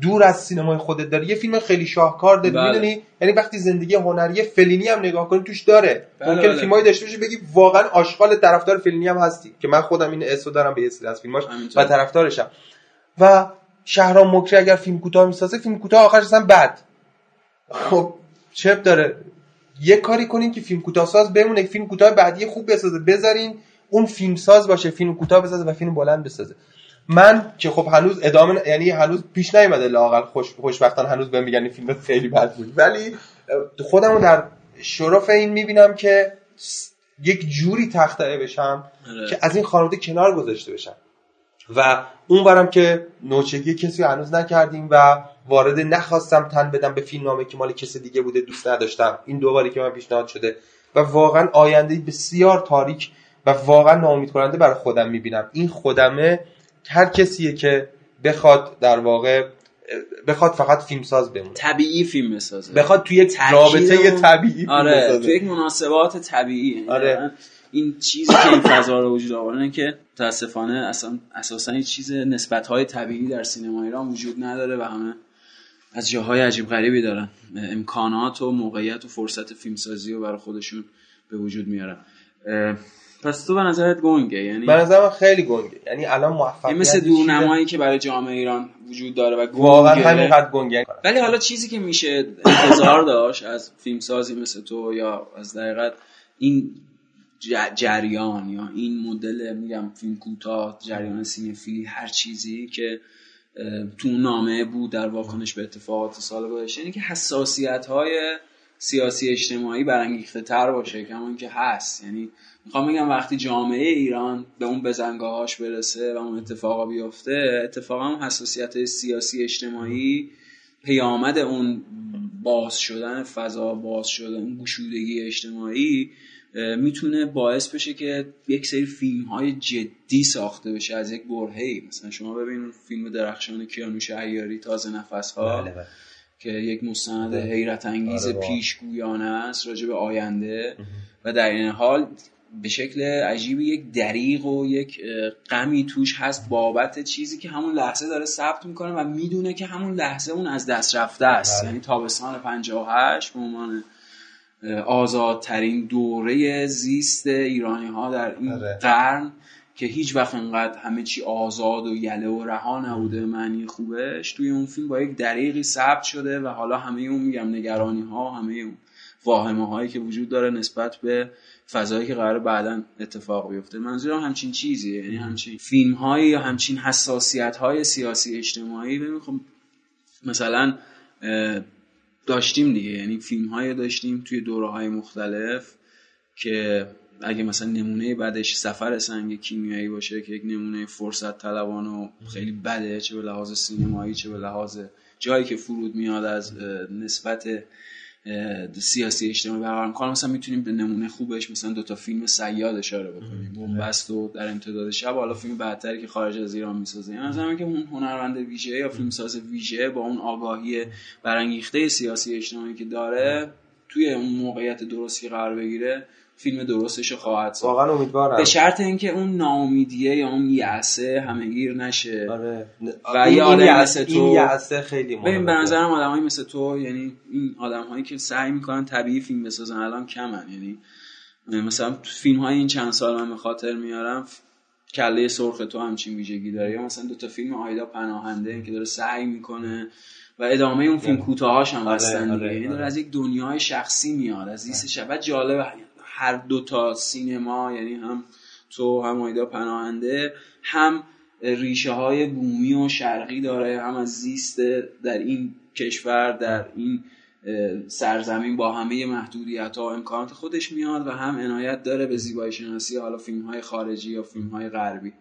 دور از سینمای خودت داری. یه فیلم خیلی شاهکار داری بله. می‌دونی؟ یعنی وقتی زندگی هنری فلینی هم نگاه کنی توش داره. بله، ممکن بله. فیلمایی داشته باشی بگی واقعا آشغال طرفدار فلینی هم هستی که من خودم این اسو دارم به یه سری از فیلماش. و طرفدارشم. و شهرام مکری اگر فیلم کوتاه می‌سازه فیلم کوتاه آخرش اصلا بد. خب چپ داره. یه کاری کنین که فیلم کوتاه ساز بمونه فیلم کوتاه بعدی خوب بسازه. بذارین اون فیلم ساز باشه فیلم کوتاه بسازه و فیلم بلند بسازه. من که خب هنوز ادامه یعنی هنوز پیش نیومده لاقل خوش خوشبختانه هنوز بهم میگن این فیلم خیلی بد بود. ولی خودمو در شرف این می‌بینم که یک جوری تختعه بشم آره. که از این خانواده کنار گذاشته بشم. و اون برم که نوچگی کسی رو هنوز نکردیم و وارد نخواستم تن بدم به فیلم نامه که مال کسی دیگه بوده دوست نداشتم. این دو باری که من پیشنهاد شده. و واقعا آینده بسیار تاریک و واقعا ناامید کننده برای خودم می‌بینم. این خودمه هر کسیه که بخواد در واقع بخواد فقط فیلمساز بمونه. طبیعی فیلم بسازه. بخواد توی یک رابطه اون- طبیعی فیلم آره بسازه. تو یک مناسبات طبیعی. یعنی آره. این چیزی که این فضا رو وجود آورده که متاسفانه اصلا اساسا این چیز نسبت های طبیعی در سینما ایران وجود نداره و همه از جاهای عجیب غریبی دارن. امکانات و موقعیت و فرصت فیلمسازی رو برای خودشون به وجود میارن. پس تو به نظرت گنگه؟ یعنی به نظر من خیلی گنگه. یعنی الان موفقیت مثل دورنمایی که برای جامعه ایران وجود داره و واقعا گنگه. همینقدر گنگه. ولی حالا چیزی که میشه انتظار داشت از فیلمسازی مثل تو یا از دقیقت این جریان یا این مدل میگم فیلم کوتاه جریان سینفیلی هر چیزی که تو نامه بود در واکنش به اتفاقات سال گذشته اینه که حساسیت های سیاسی اجتماعی برانگیخته تر باشه کما که هست. یعنی می‌خوام بگم وقتی جامعه ایران به اون بزنگاهاش برسه و اون اتفاقا بیفته اتفاقا اون حساسیت سیاسی اجتماعی پیامد اون باز شدن فضا باز شدن اون گشودگی اجتماعی می‌تونه باعث بشه که یک سری فیلم های جدی ساخته بشه از یک برهه مثلا شما ببین فیلم درخشان کیانوش عیاری تازه نفس ها بله، بله. که یک مستند حیرت انگیز آره،. پیشگویانه است راجع به آینده و در این حال به شکل عجیبی یک دریغ و یک غمی توش هست بابت چیزی که همون لحظه داره ثبت می‌کنه و می‌دونه که همون لحظه اون از دست رفته است بله. یعنی تابستان 58 به عنوان آزادترین دوره زیست ایرانی ها در این آره. قرن که هیچ وقت انقدر همه چی آزاد و یله و رها نبوده معنی خوبش توی اون فیلم با یک دریغی ثبت شده و حالا همه اون میگم نگرانی ها همه اون واهمه هایی که وجود داره نسبت به فضایی که قرار بعدا اتفاق بیفته. منظورم همچین چیزیه یعنی همچین فیلم هایی یا همچین حساسیت های سیاسی اجتماعی. ببین خب مثلا داشتیم دیگه. یعنی فیلم های داشتیم توی دوره های مختلف که اگه مثلا نمونه بعدش سفر سنگ کیمیایی باشه که یک نمونه فرصت طلبان و خیلی بده چه به لحاظ سینمایی چه به لحاظ جایی که فرود میاد از نسبت سیاسی اجتماعی برقرار می‌کنه. مثلا می‌تونیم به نمونه خوبش مثلا دوتا فیلم سیاد اشاره بکنیم. بومبست و در امتداد شب. حالا فیلم بعدتری که خارج از ایران می‌سازه. یعنی مثلا که اون هنرمند ویژه یا فیلمساز ویژه با اون آگاهی برانگیخته سیاسی اجتماعی که داره توی اون موقعیت درستی قرار بگیره فیلم درستش خواهد ساخت. واقعا امیدوارم. به شرط اینکه اون ناامیدیه یا اون یأسه همهگیر نشه. آره. و این- یه مثل تو- این یأسه خیلی ببین مهمه به نظرم آدمایی مثل تو یعنی این آدمهایی که سعی می‌کنن طبیعی فیلم بسازن الان کمن. یعنی مثلا تو فیلم های این چند سال من به خاطر میارم کله سرخ تو همچین ویژگی داره. یا مثلا دو تا فیلم آیدا پناهنده که داره سعی می‌کنه و ادامه اون فیلم کوتاهاش هم آره، هستن دیگه. آره، یعنی داره آره. از یک دنیای شخصی میاد از زیست شب و جالبه هر دو تا سینما یعنی هم تو هم آیدا پناهنده هم ریشه های بومی و شرقی داره هم از زیست در این کشور در این سرزمین با همه محدودیت ها و امکانات خودش میاد و هم عنایت داره به زیبایی شناسی حالا فیلم های خارجی یا فیلم های غربی.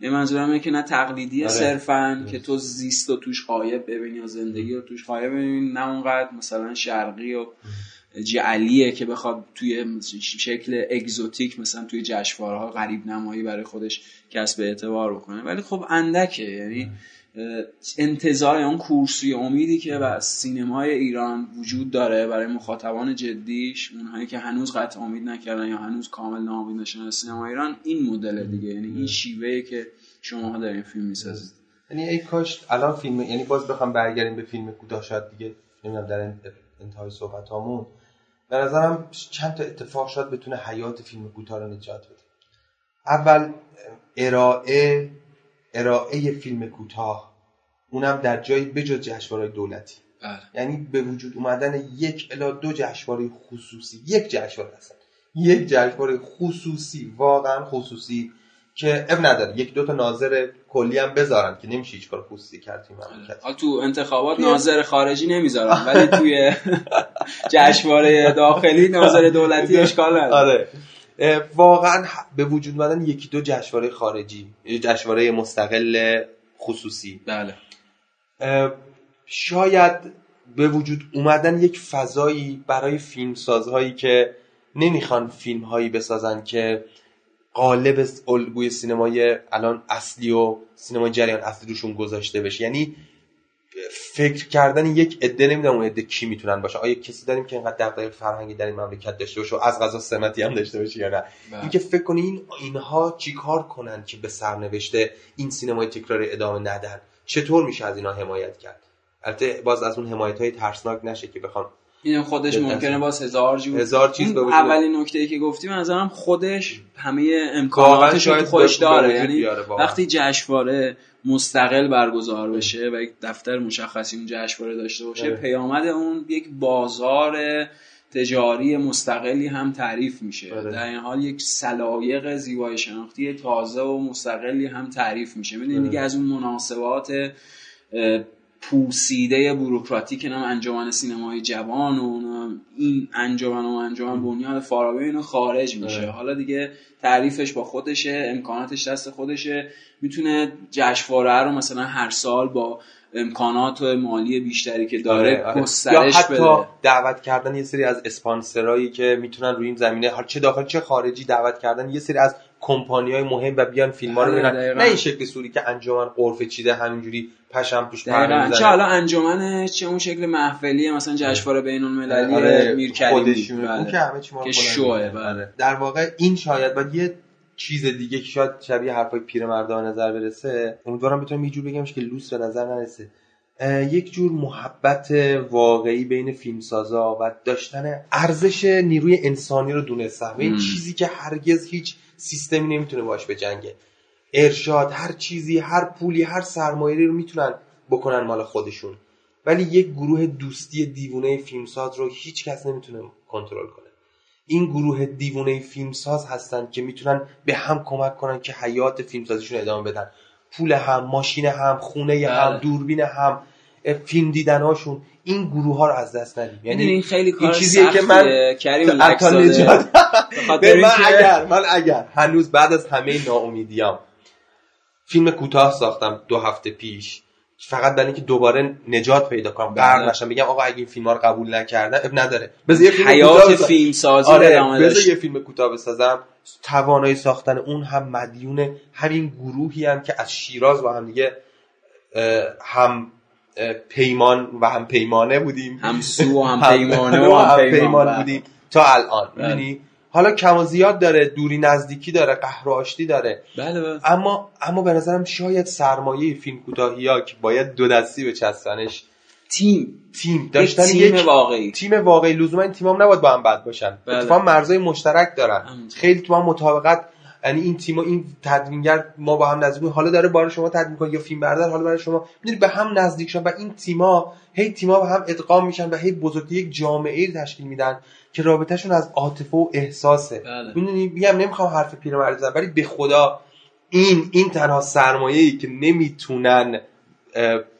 یه منظورم اینه که نه تقلیدی آره. صرفا که تو زیست رو توش غایب ببینی یا زندگی رو توش غایب ببینی نه اونقدر مثلا شرقی و جعلیه که بخواد توی شکل exotic مثلا توی جشنواره‌ها غریب نمایی برای خودش کسب اعتبار بکنه. ولی خب اندکه یعنی انتظار اون کورسوی امیدی که بر سینمای ایران وجود داره برای مخاطبان جدیش اونهایی که هنوز قطع امید نکردن یا هنوز کامل ناامید نشدن از سینما ایران این مدل دیگه. یعنی این شیوهی که شما دارین فیلم می‌سازید. یعنی ای کاش الان فیلم یعنی باز بخوام برگردیم به فیلم کوتاه شاید دیگه نمی‌دونم در انتهای صحبت هامون به نظرم چند تا اتفاق شاید بتونه حیات فیلم کوتاه رو نجات بده. اول ارائه ارائه فیلم کوتاه. اونم در جایی بجز جشنواره‌های دولتی. بله. یعنی به وجود اومدن یک الا دو جشنواره خصوصی. یک جشنواره هستن. یک جشنواره خصوصی واقعا خصوصی. که اب نداره. یک دو تا ناظر کلی هم بذارن که نمیشه هیچ کار خصوصی کرد توی مملکت. حالا تو انتخابات ناظر خارجی نمی‌ذارم ولی توی (laughs) جشنواره داخلی ناظر دولتی اشکال نداره. آره. واقعا به وجود اومدن یکی دو جشنواره خارجی جشنواره مستقل خصوصی. بله. شاید به وجود اومدن یک فضایی برای فیلمسازهایی که نمی‌خوان فیلم هایی بسازن که قالب الگوی سینمای الان اصلی و سینمای جریان اصلی روشون گذاشته بشه. یعنی فکر کردن یک عده نمی‌دونم اون عده کی می‌تونن باشه. آیا کسی داریم که اینقدر دغدغه فرهنگی در این مملکت داشته باشه و از غذا سمتی هم داشته باشه یا نه؟ بله. اینکه فکر کنی این اینها چیکار کنن که به سرنوشته این سینمای تکراری ادامه ندن چطور میشه از اینا حمایت کرد؟ البته باز از اون حمایت های ترسناک نشه که بخوام این خودش. ممکنه باز هزار جور هزار چیز به اولین نکته ای که گفتی من نظرم خودش همه امکاناتش رو خودش داره یعنی. وقتی جشنواره مستقل برگزار بشه و یک دفتر مشخصی اون جشنواره داشته باشه. پیامد اون یک بازار تجاری مستقلی هم تعریف میشه آره. در این حال یک سلایق زیبایی شناختی تازه و مستقلی هم تعریف میشه می‌دونید آره. دیگه از اون مناسبات پوسیده بروکراتیک نام انجمن سینمای جوان و این انجمن و انجمن بنیاد فارابی اینو خارج میشه آره. حالا دیگه تعریفش با خودشه امکاناتش دست خودشه می‌تونه جشنواره رو مثلا هر سال با امکانات و مالی بیشتری که داره آره، آره. یا گسترش حتی بده دعوت کردن یه سری از اسپانسرایی که می‌تونن روی این زمینه چه داخل چه خارجی دعوت کردن یه سری از کمپانی های مهم و بیان فیلم ها رو بله، ببینن. نه این شکل سوری که انجمن قرفه چیده همینجوری پشم توش دقیقاً می‌زنه. چه حالا انجمنه چه اون شکل محفلیه مثلا جشنواره بین المللی آره، میرکریم بود. خودشونه. اون بله. که همه چی که شوه،. بله. آره. در واقع این شاید باید یه چیز دیگه که شاید شبیه حرفای پیرمردا به نظر برسه امیدوارم بتونم یه جور بگمش که لوس به نظر نرسه یک جور محبت واقعی بین فیلمسازا و داشتن ارزش نیروی انسانی رو دونستن. و این. چیزی که هرگز هیچ سیستمی نمی‌تونه باش به جنگه ارشاد هر چیزی هر پولی هر سرمایه‌ای رو می‌تونن بکنن مال خودشون. ولی یک گروه دوستی دیوونه فیلمساز رو هیچ کس نمی‌تونه کنترل کنه. این گروه دیوونه فیلمساز هستن که می‌تونن به هم کمک کنن که حیات فیلمسازیشون ادامه بدن. پول هم ماشین هم خونه هم بله. دوربین هم. فیلم دیدنهاشون این گروه ها رو از دست ندیم می‌دونی این خیلی این کار چیزیه که. من کریم. نجات (laughs) من اگر من اگر هنوز بعد از همه ناامیدیام فیلم کوتاه ساختم دو هفته پیش فقط برای اینکه دوباره نجات پیدا کنم بله. غرق نشم بگم آقا اگه این فیلم ها رو قبول نکردن اب نداره بذار یه فیلم حیات. فیلم سازی آره بذار یه فیلم کوتاه بسازم توانایی ساختن اون هم مدیون همین گروهی هم که از شیراز با هم دیگه هم پیمان و هم پیمانه بودیم. هم سو و هم (laughs) پیمانه و هم پیمان. بودیم. تا الان. بله. می‌دونی حالا کم و زیاد داره دوری نزدیکی داره قهر و آشتی داره. بله بله. اما اما به نظرم شاید سرمایه فیلم کوتاهی ها که باید دو دستی به چستنش تیم. تیم. داشتن یک یک تیم واقعی. تیم واقعی. لزوما این تیمام نباید با هم بد باشن. بله. اتفاقا مرزای مشترک دارن. خیلی تو هم مطابقت یعنی این تیم و این تدوینگر ما با هم نزدیک حالا داره برای شما تدوین کنه یا فیلم بردار حالا برای شما می‌دونی به هم نزدیک شدن و این تیما هی تیما به هم ادغام میشن و هی بزرگی یک جامعه ای تشکیل میدن که رابطهشون از عاطفه و احساسه. بله. می‌دونی؟ میگم نمی‌خوام حرف پیرمرد بزنم ولی به خدا این این تنها سرمایه ای که نمی‌تونن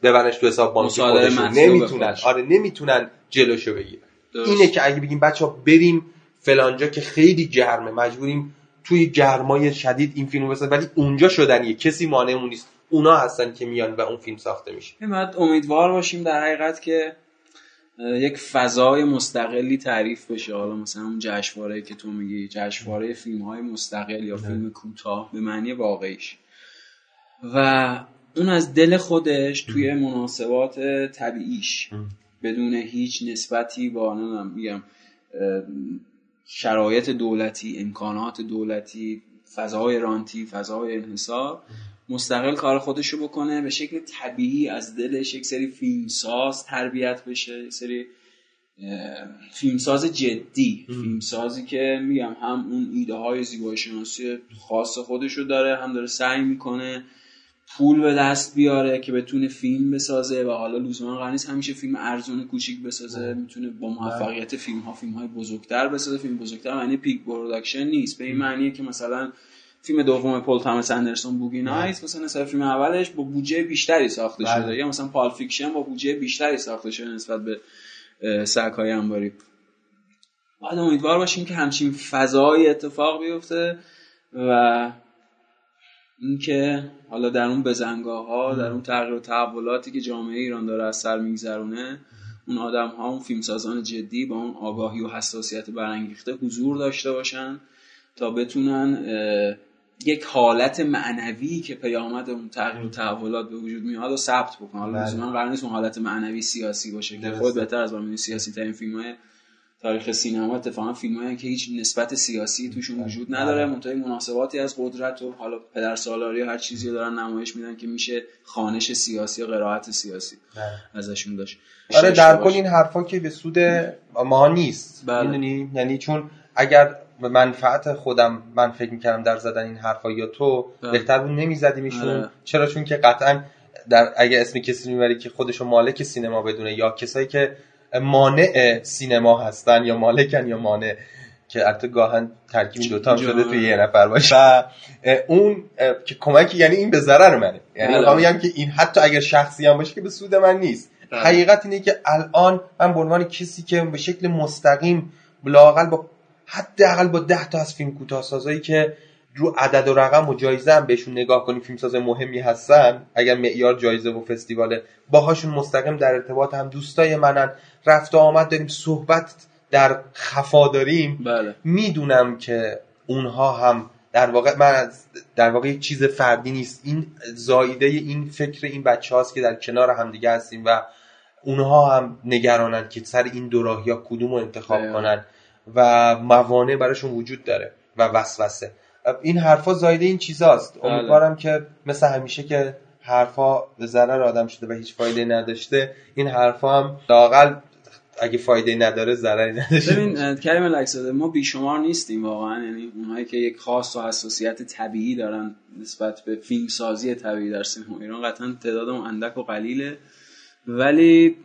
ببرنش تو حساب بانکی خودشون. نمی‌تونن. آره نمی‌تونن جلوشو بگیرن. اینه که اگه بگیم بچه ها بریم فلانجا که خیلی گرمه مجبوریم توی گرمای شدید این فیلم بسازیم ولی اونجا شدنیه کسی مانعمون نیست. اونا هستن که میان و اون فیلم ساخته میشه. باید امیدوار باشیم در حقیقت که یک فضای مستقلی تعریف بشه. حالا مثلا اون جشنواره که تو میگی جشنواره فیلم های مستقل یا فیلم کوتاه به معنی واقعیش. و اون از دل خودش توی مناسبات طبیعیش. بدون هیچ نسبتی با میگم شرایط دولتی امکانات دولتی فضای رانتی فضای انحصار مستقل کار خودشو بکنه به شکل طبیعی از دلش یک سری فیلمساز تربیت بشه یک سری فیلمساز جدی فیلمسازی که میگم هم اون ایده های زیبایی شناسی خاص خودشو داره هم داره سعی می‌کنه پول به دست بیاره که بتونه فیلم بسازه و حالا لزوما قرار نیست همیشه فیلم ارزون کوچیک بسازه می‌تونه با موفقیت فیلم ها فیلم های بزرگتر بسازه. فیلم بزرگتر معنی big production نیست. به این معنیه که مثلا فیلم دوم پل تامس اندرسون Boogie Nights مثلا نسبت فیلم اولش با بودجه بیشتری ساخته بله. شده یا مثلا Pulp Fiction با بودجه بیشتری ساخته شده نسبت به سگ‌های انباری. بعد امیدوار باشیم که همچین فضای اتفاق بیفته و اینکه حالا در اون بزنگاه ها در اون تغییر و تحولاتی که جامعه ایران داره از سر میگذرونه اون آدم ها اون فیلمسازان جدی با اون آگاهی و حساسیت برانگیخته حضور داشته باشن تا بتونن یک حالت معنوی که پیامد اون تغییر و تحولات به وجود میاد و ثبت بکنن حالا بله. قرار نیست اون حالت معنوی سیاسی باشه که خود بهتر از من سیاسی ترین فیلم های تاریخ سینما اتفاقا فیلم که هیچ نسبت سیاسی توشون بله. وجود نداره بله. منتهی مناسباتی از قدرت و حالا پدر سالاری هر چیزی دارن نمایش میدن که میشه خانش سیاسی و قرائت سیاسی ازشون داشت آره در کل این حرفا که به سود ما نیست می‌دونی یعنی چون اگر به منفعت خودم من فکر می‌کردم در زدن این حرفا یا تو بله. بهتر بود نمیزدیمشون آره. چرا چون که قطعا در اگه اسم کسی می‌بری که خودشو مالک سینما بدونه یا کسایی که مانع سینما هستن یا مالکن یا مانع که البته گاهن ترکیب دوتا هم شده توی یه نفر باشه و اون که کمکی یعنی این به ضرر منه یعنی بله. می‌خوام که این حتی اگر شخصی هم باشه که به سود من نیست بله. حقیقت اینه که الان من به عنوان کسی که به شکل مستقیم لاقل با حداقل با ده تا از فیلم کوتاه‌سازایی که رو عدد و رقم و جایزه هم بهشون نگاه کنیم فیلمساز مهمی هستن. اگر معیار جایزه و فستیواله باهاشون مستقیم در ارتباط هم دوستای منن. رفت و آمد داریم صحبت در خفا داریم. بله. می‌دونم که اونها هم در واقع من در واقع یک چیز فردی نیست. این زایده این فکر این بچه هاست که در کنار همدیگه هستیم و اونها هم نگرانن که سر این دوراهی ها کدوم رو انتخاب بله. کنن و موانع براشون وجود داره و وسوسه. این حرفا زایده این چیزاست. بله. امیدوارم که مثل همیشه که حرفا به ضرر آدم شده و هیچ فایده نداشته این حرفا هم لاقل اگه فایده نداره ضرری نداشته ببین کریم لکساده ما بیشمار نیستیم واقعا. یعنی اونهایی که یک خاص و حساسیت طبیعی دارن نسبت به فیلم سازی طبیعی در سینما ایران قطعا تعدادمون اندک و قلیله. ولی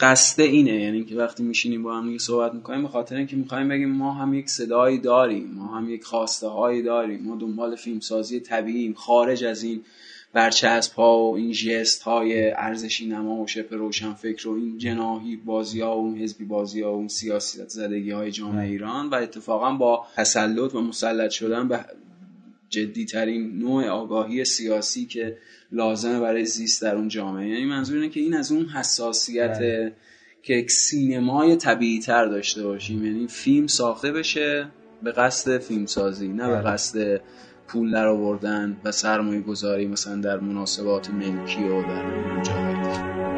قصد اینه یعنی که وقتی میشینیم با هم صحبت می‌کنیم به خاطر اینکه می‌خوایم بگیم ما هم یک صدایی داریم ما هم یک خواسته هایی داریم ما دنبال فیلم سازی طبیعیم خارج از این برچسب ها و این جست های ارزشی نما و شپ روشن فکر و این جناهی بازی ها و اون حزبی بازی ها و اون سیاسی زدگی های جامعه ایران و اتفاقا با تسلط و مسلط شدن به جدی ترین نوع آگاهی سیاسی که لازمه برای زیست در اون جامعه یعنی منظور اینه که این از اون حساسیت بله. که یک سینمای طبیعی تر داشته باشیم یعنی فیلم ساخته بشه به قصد فیلم سازی نه به بله. قصد پول در آوردن و سرمایه گذاری مثلا در مناسبات ملکی و در جامعه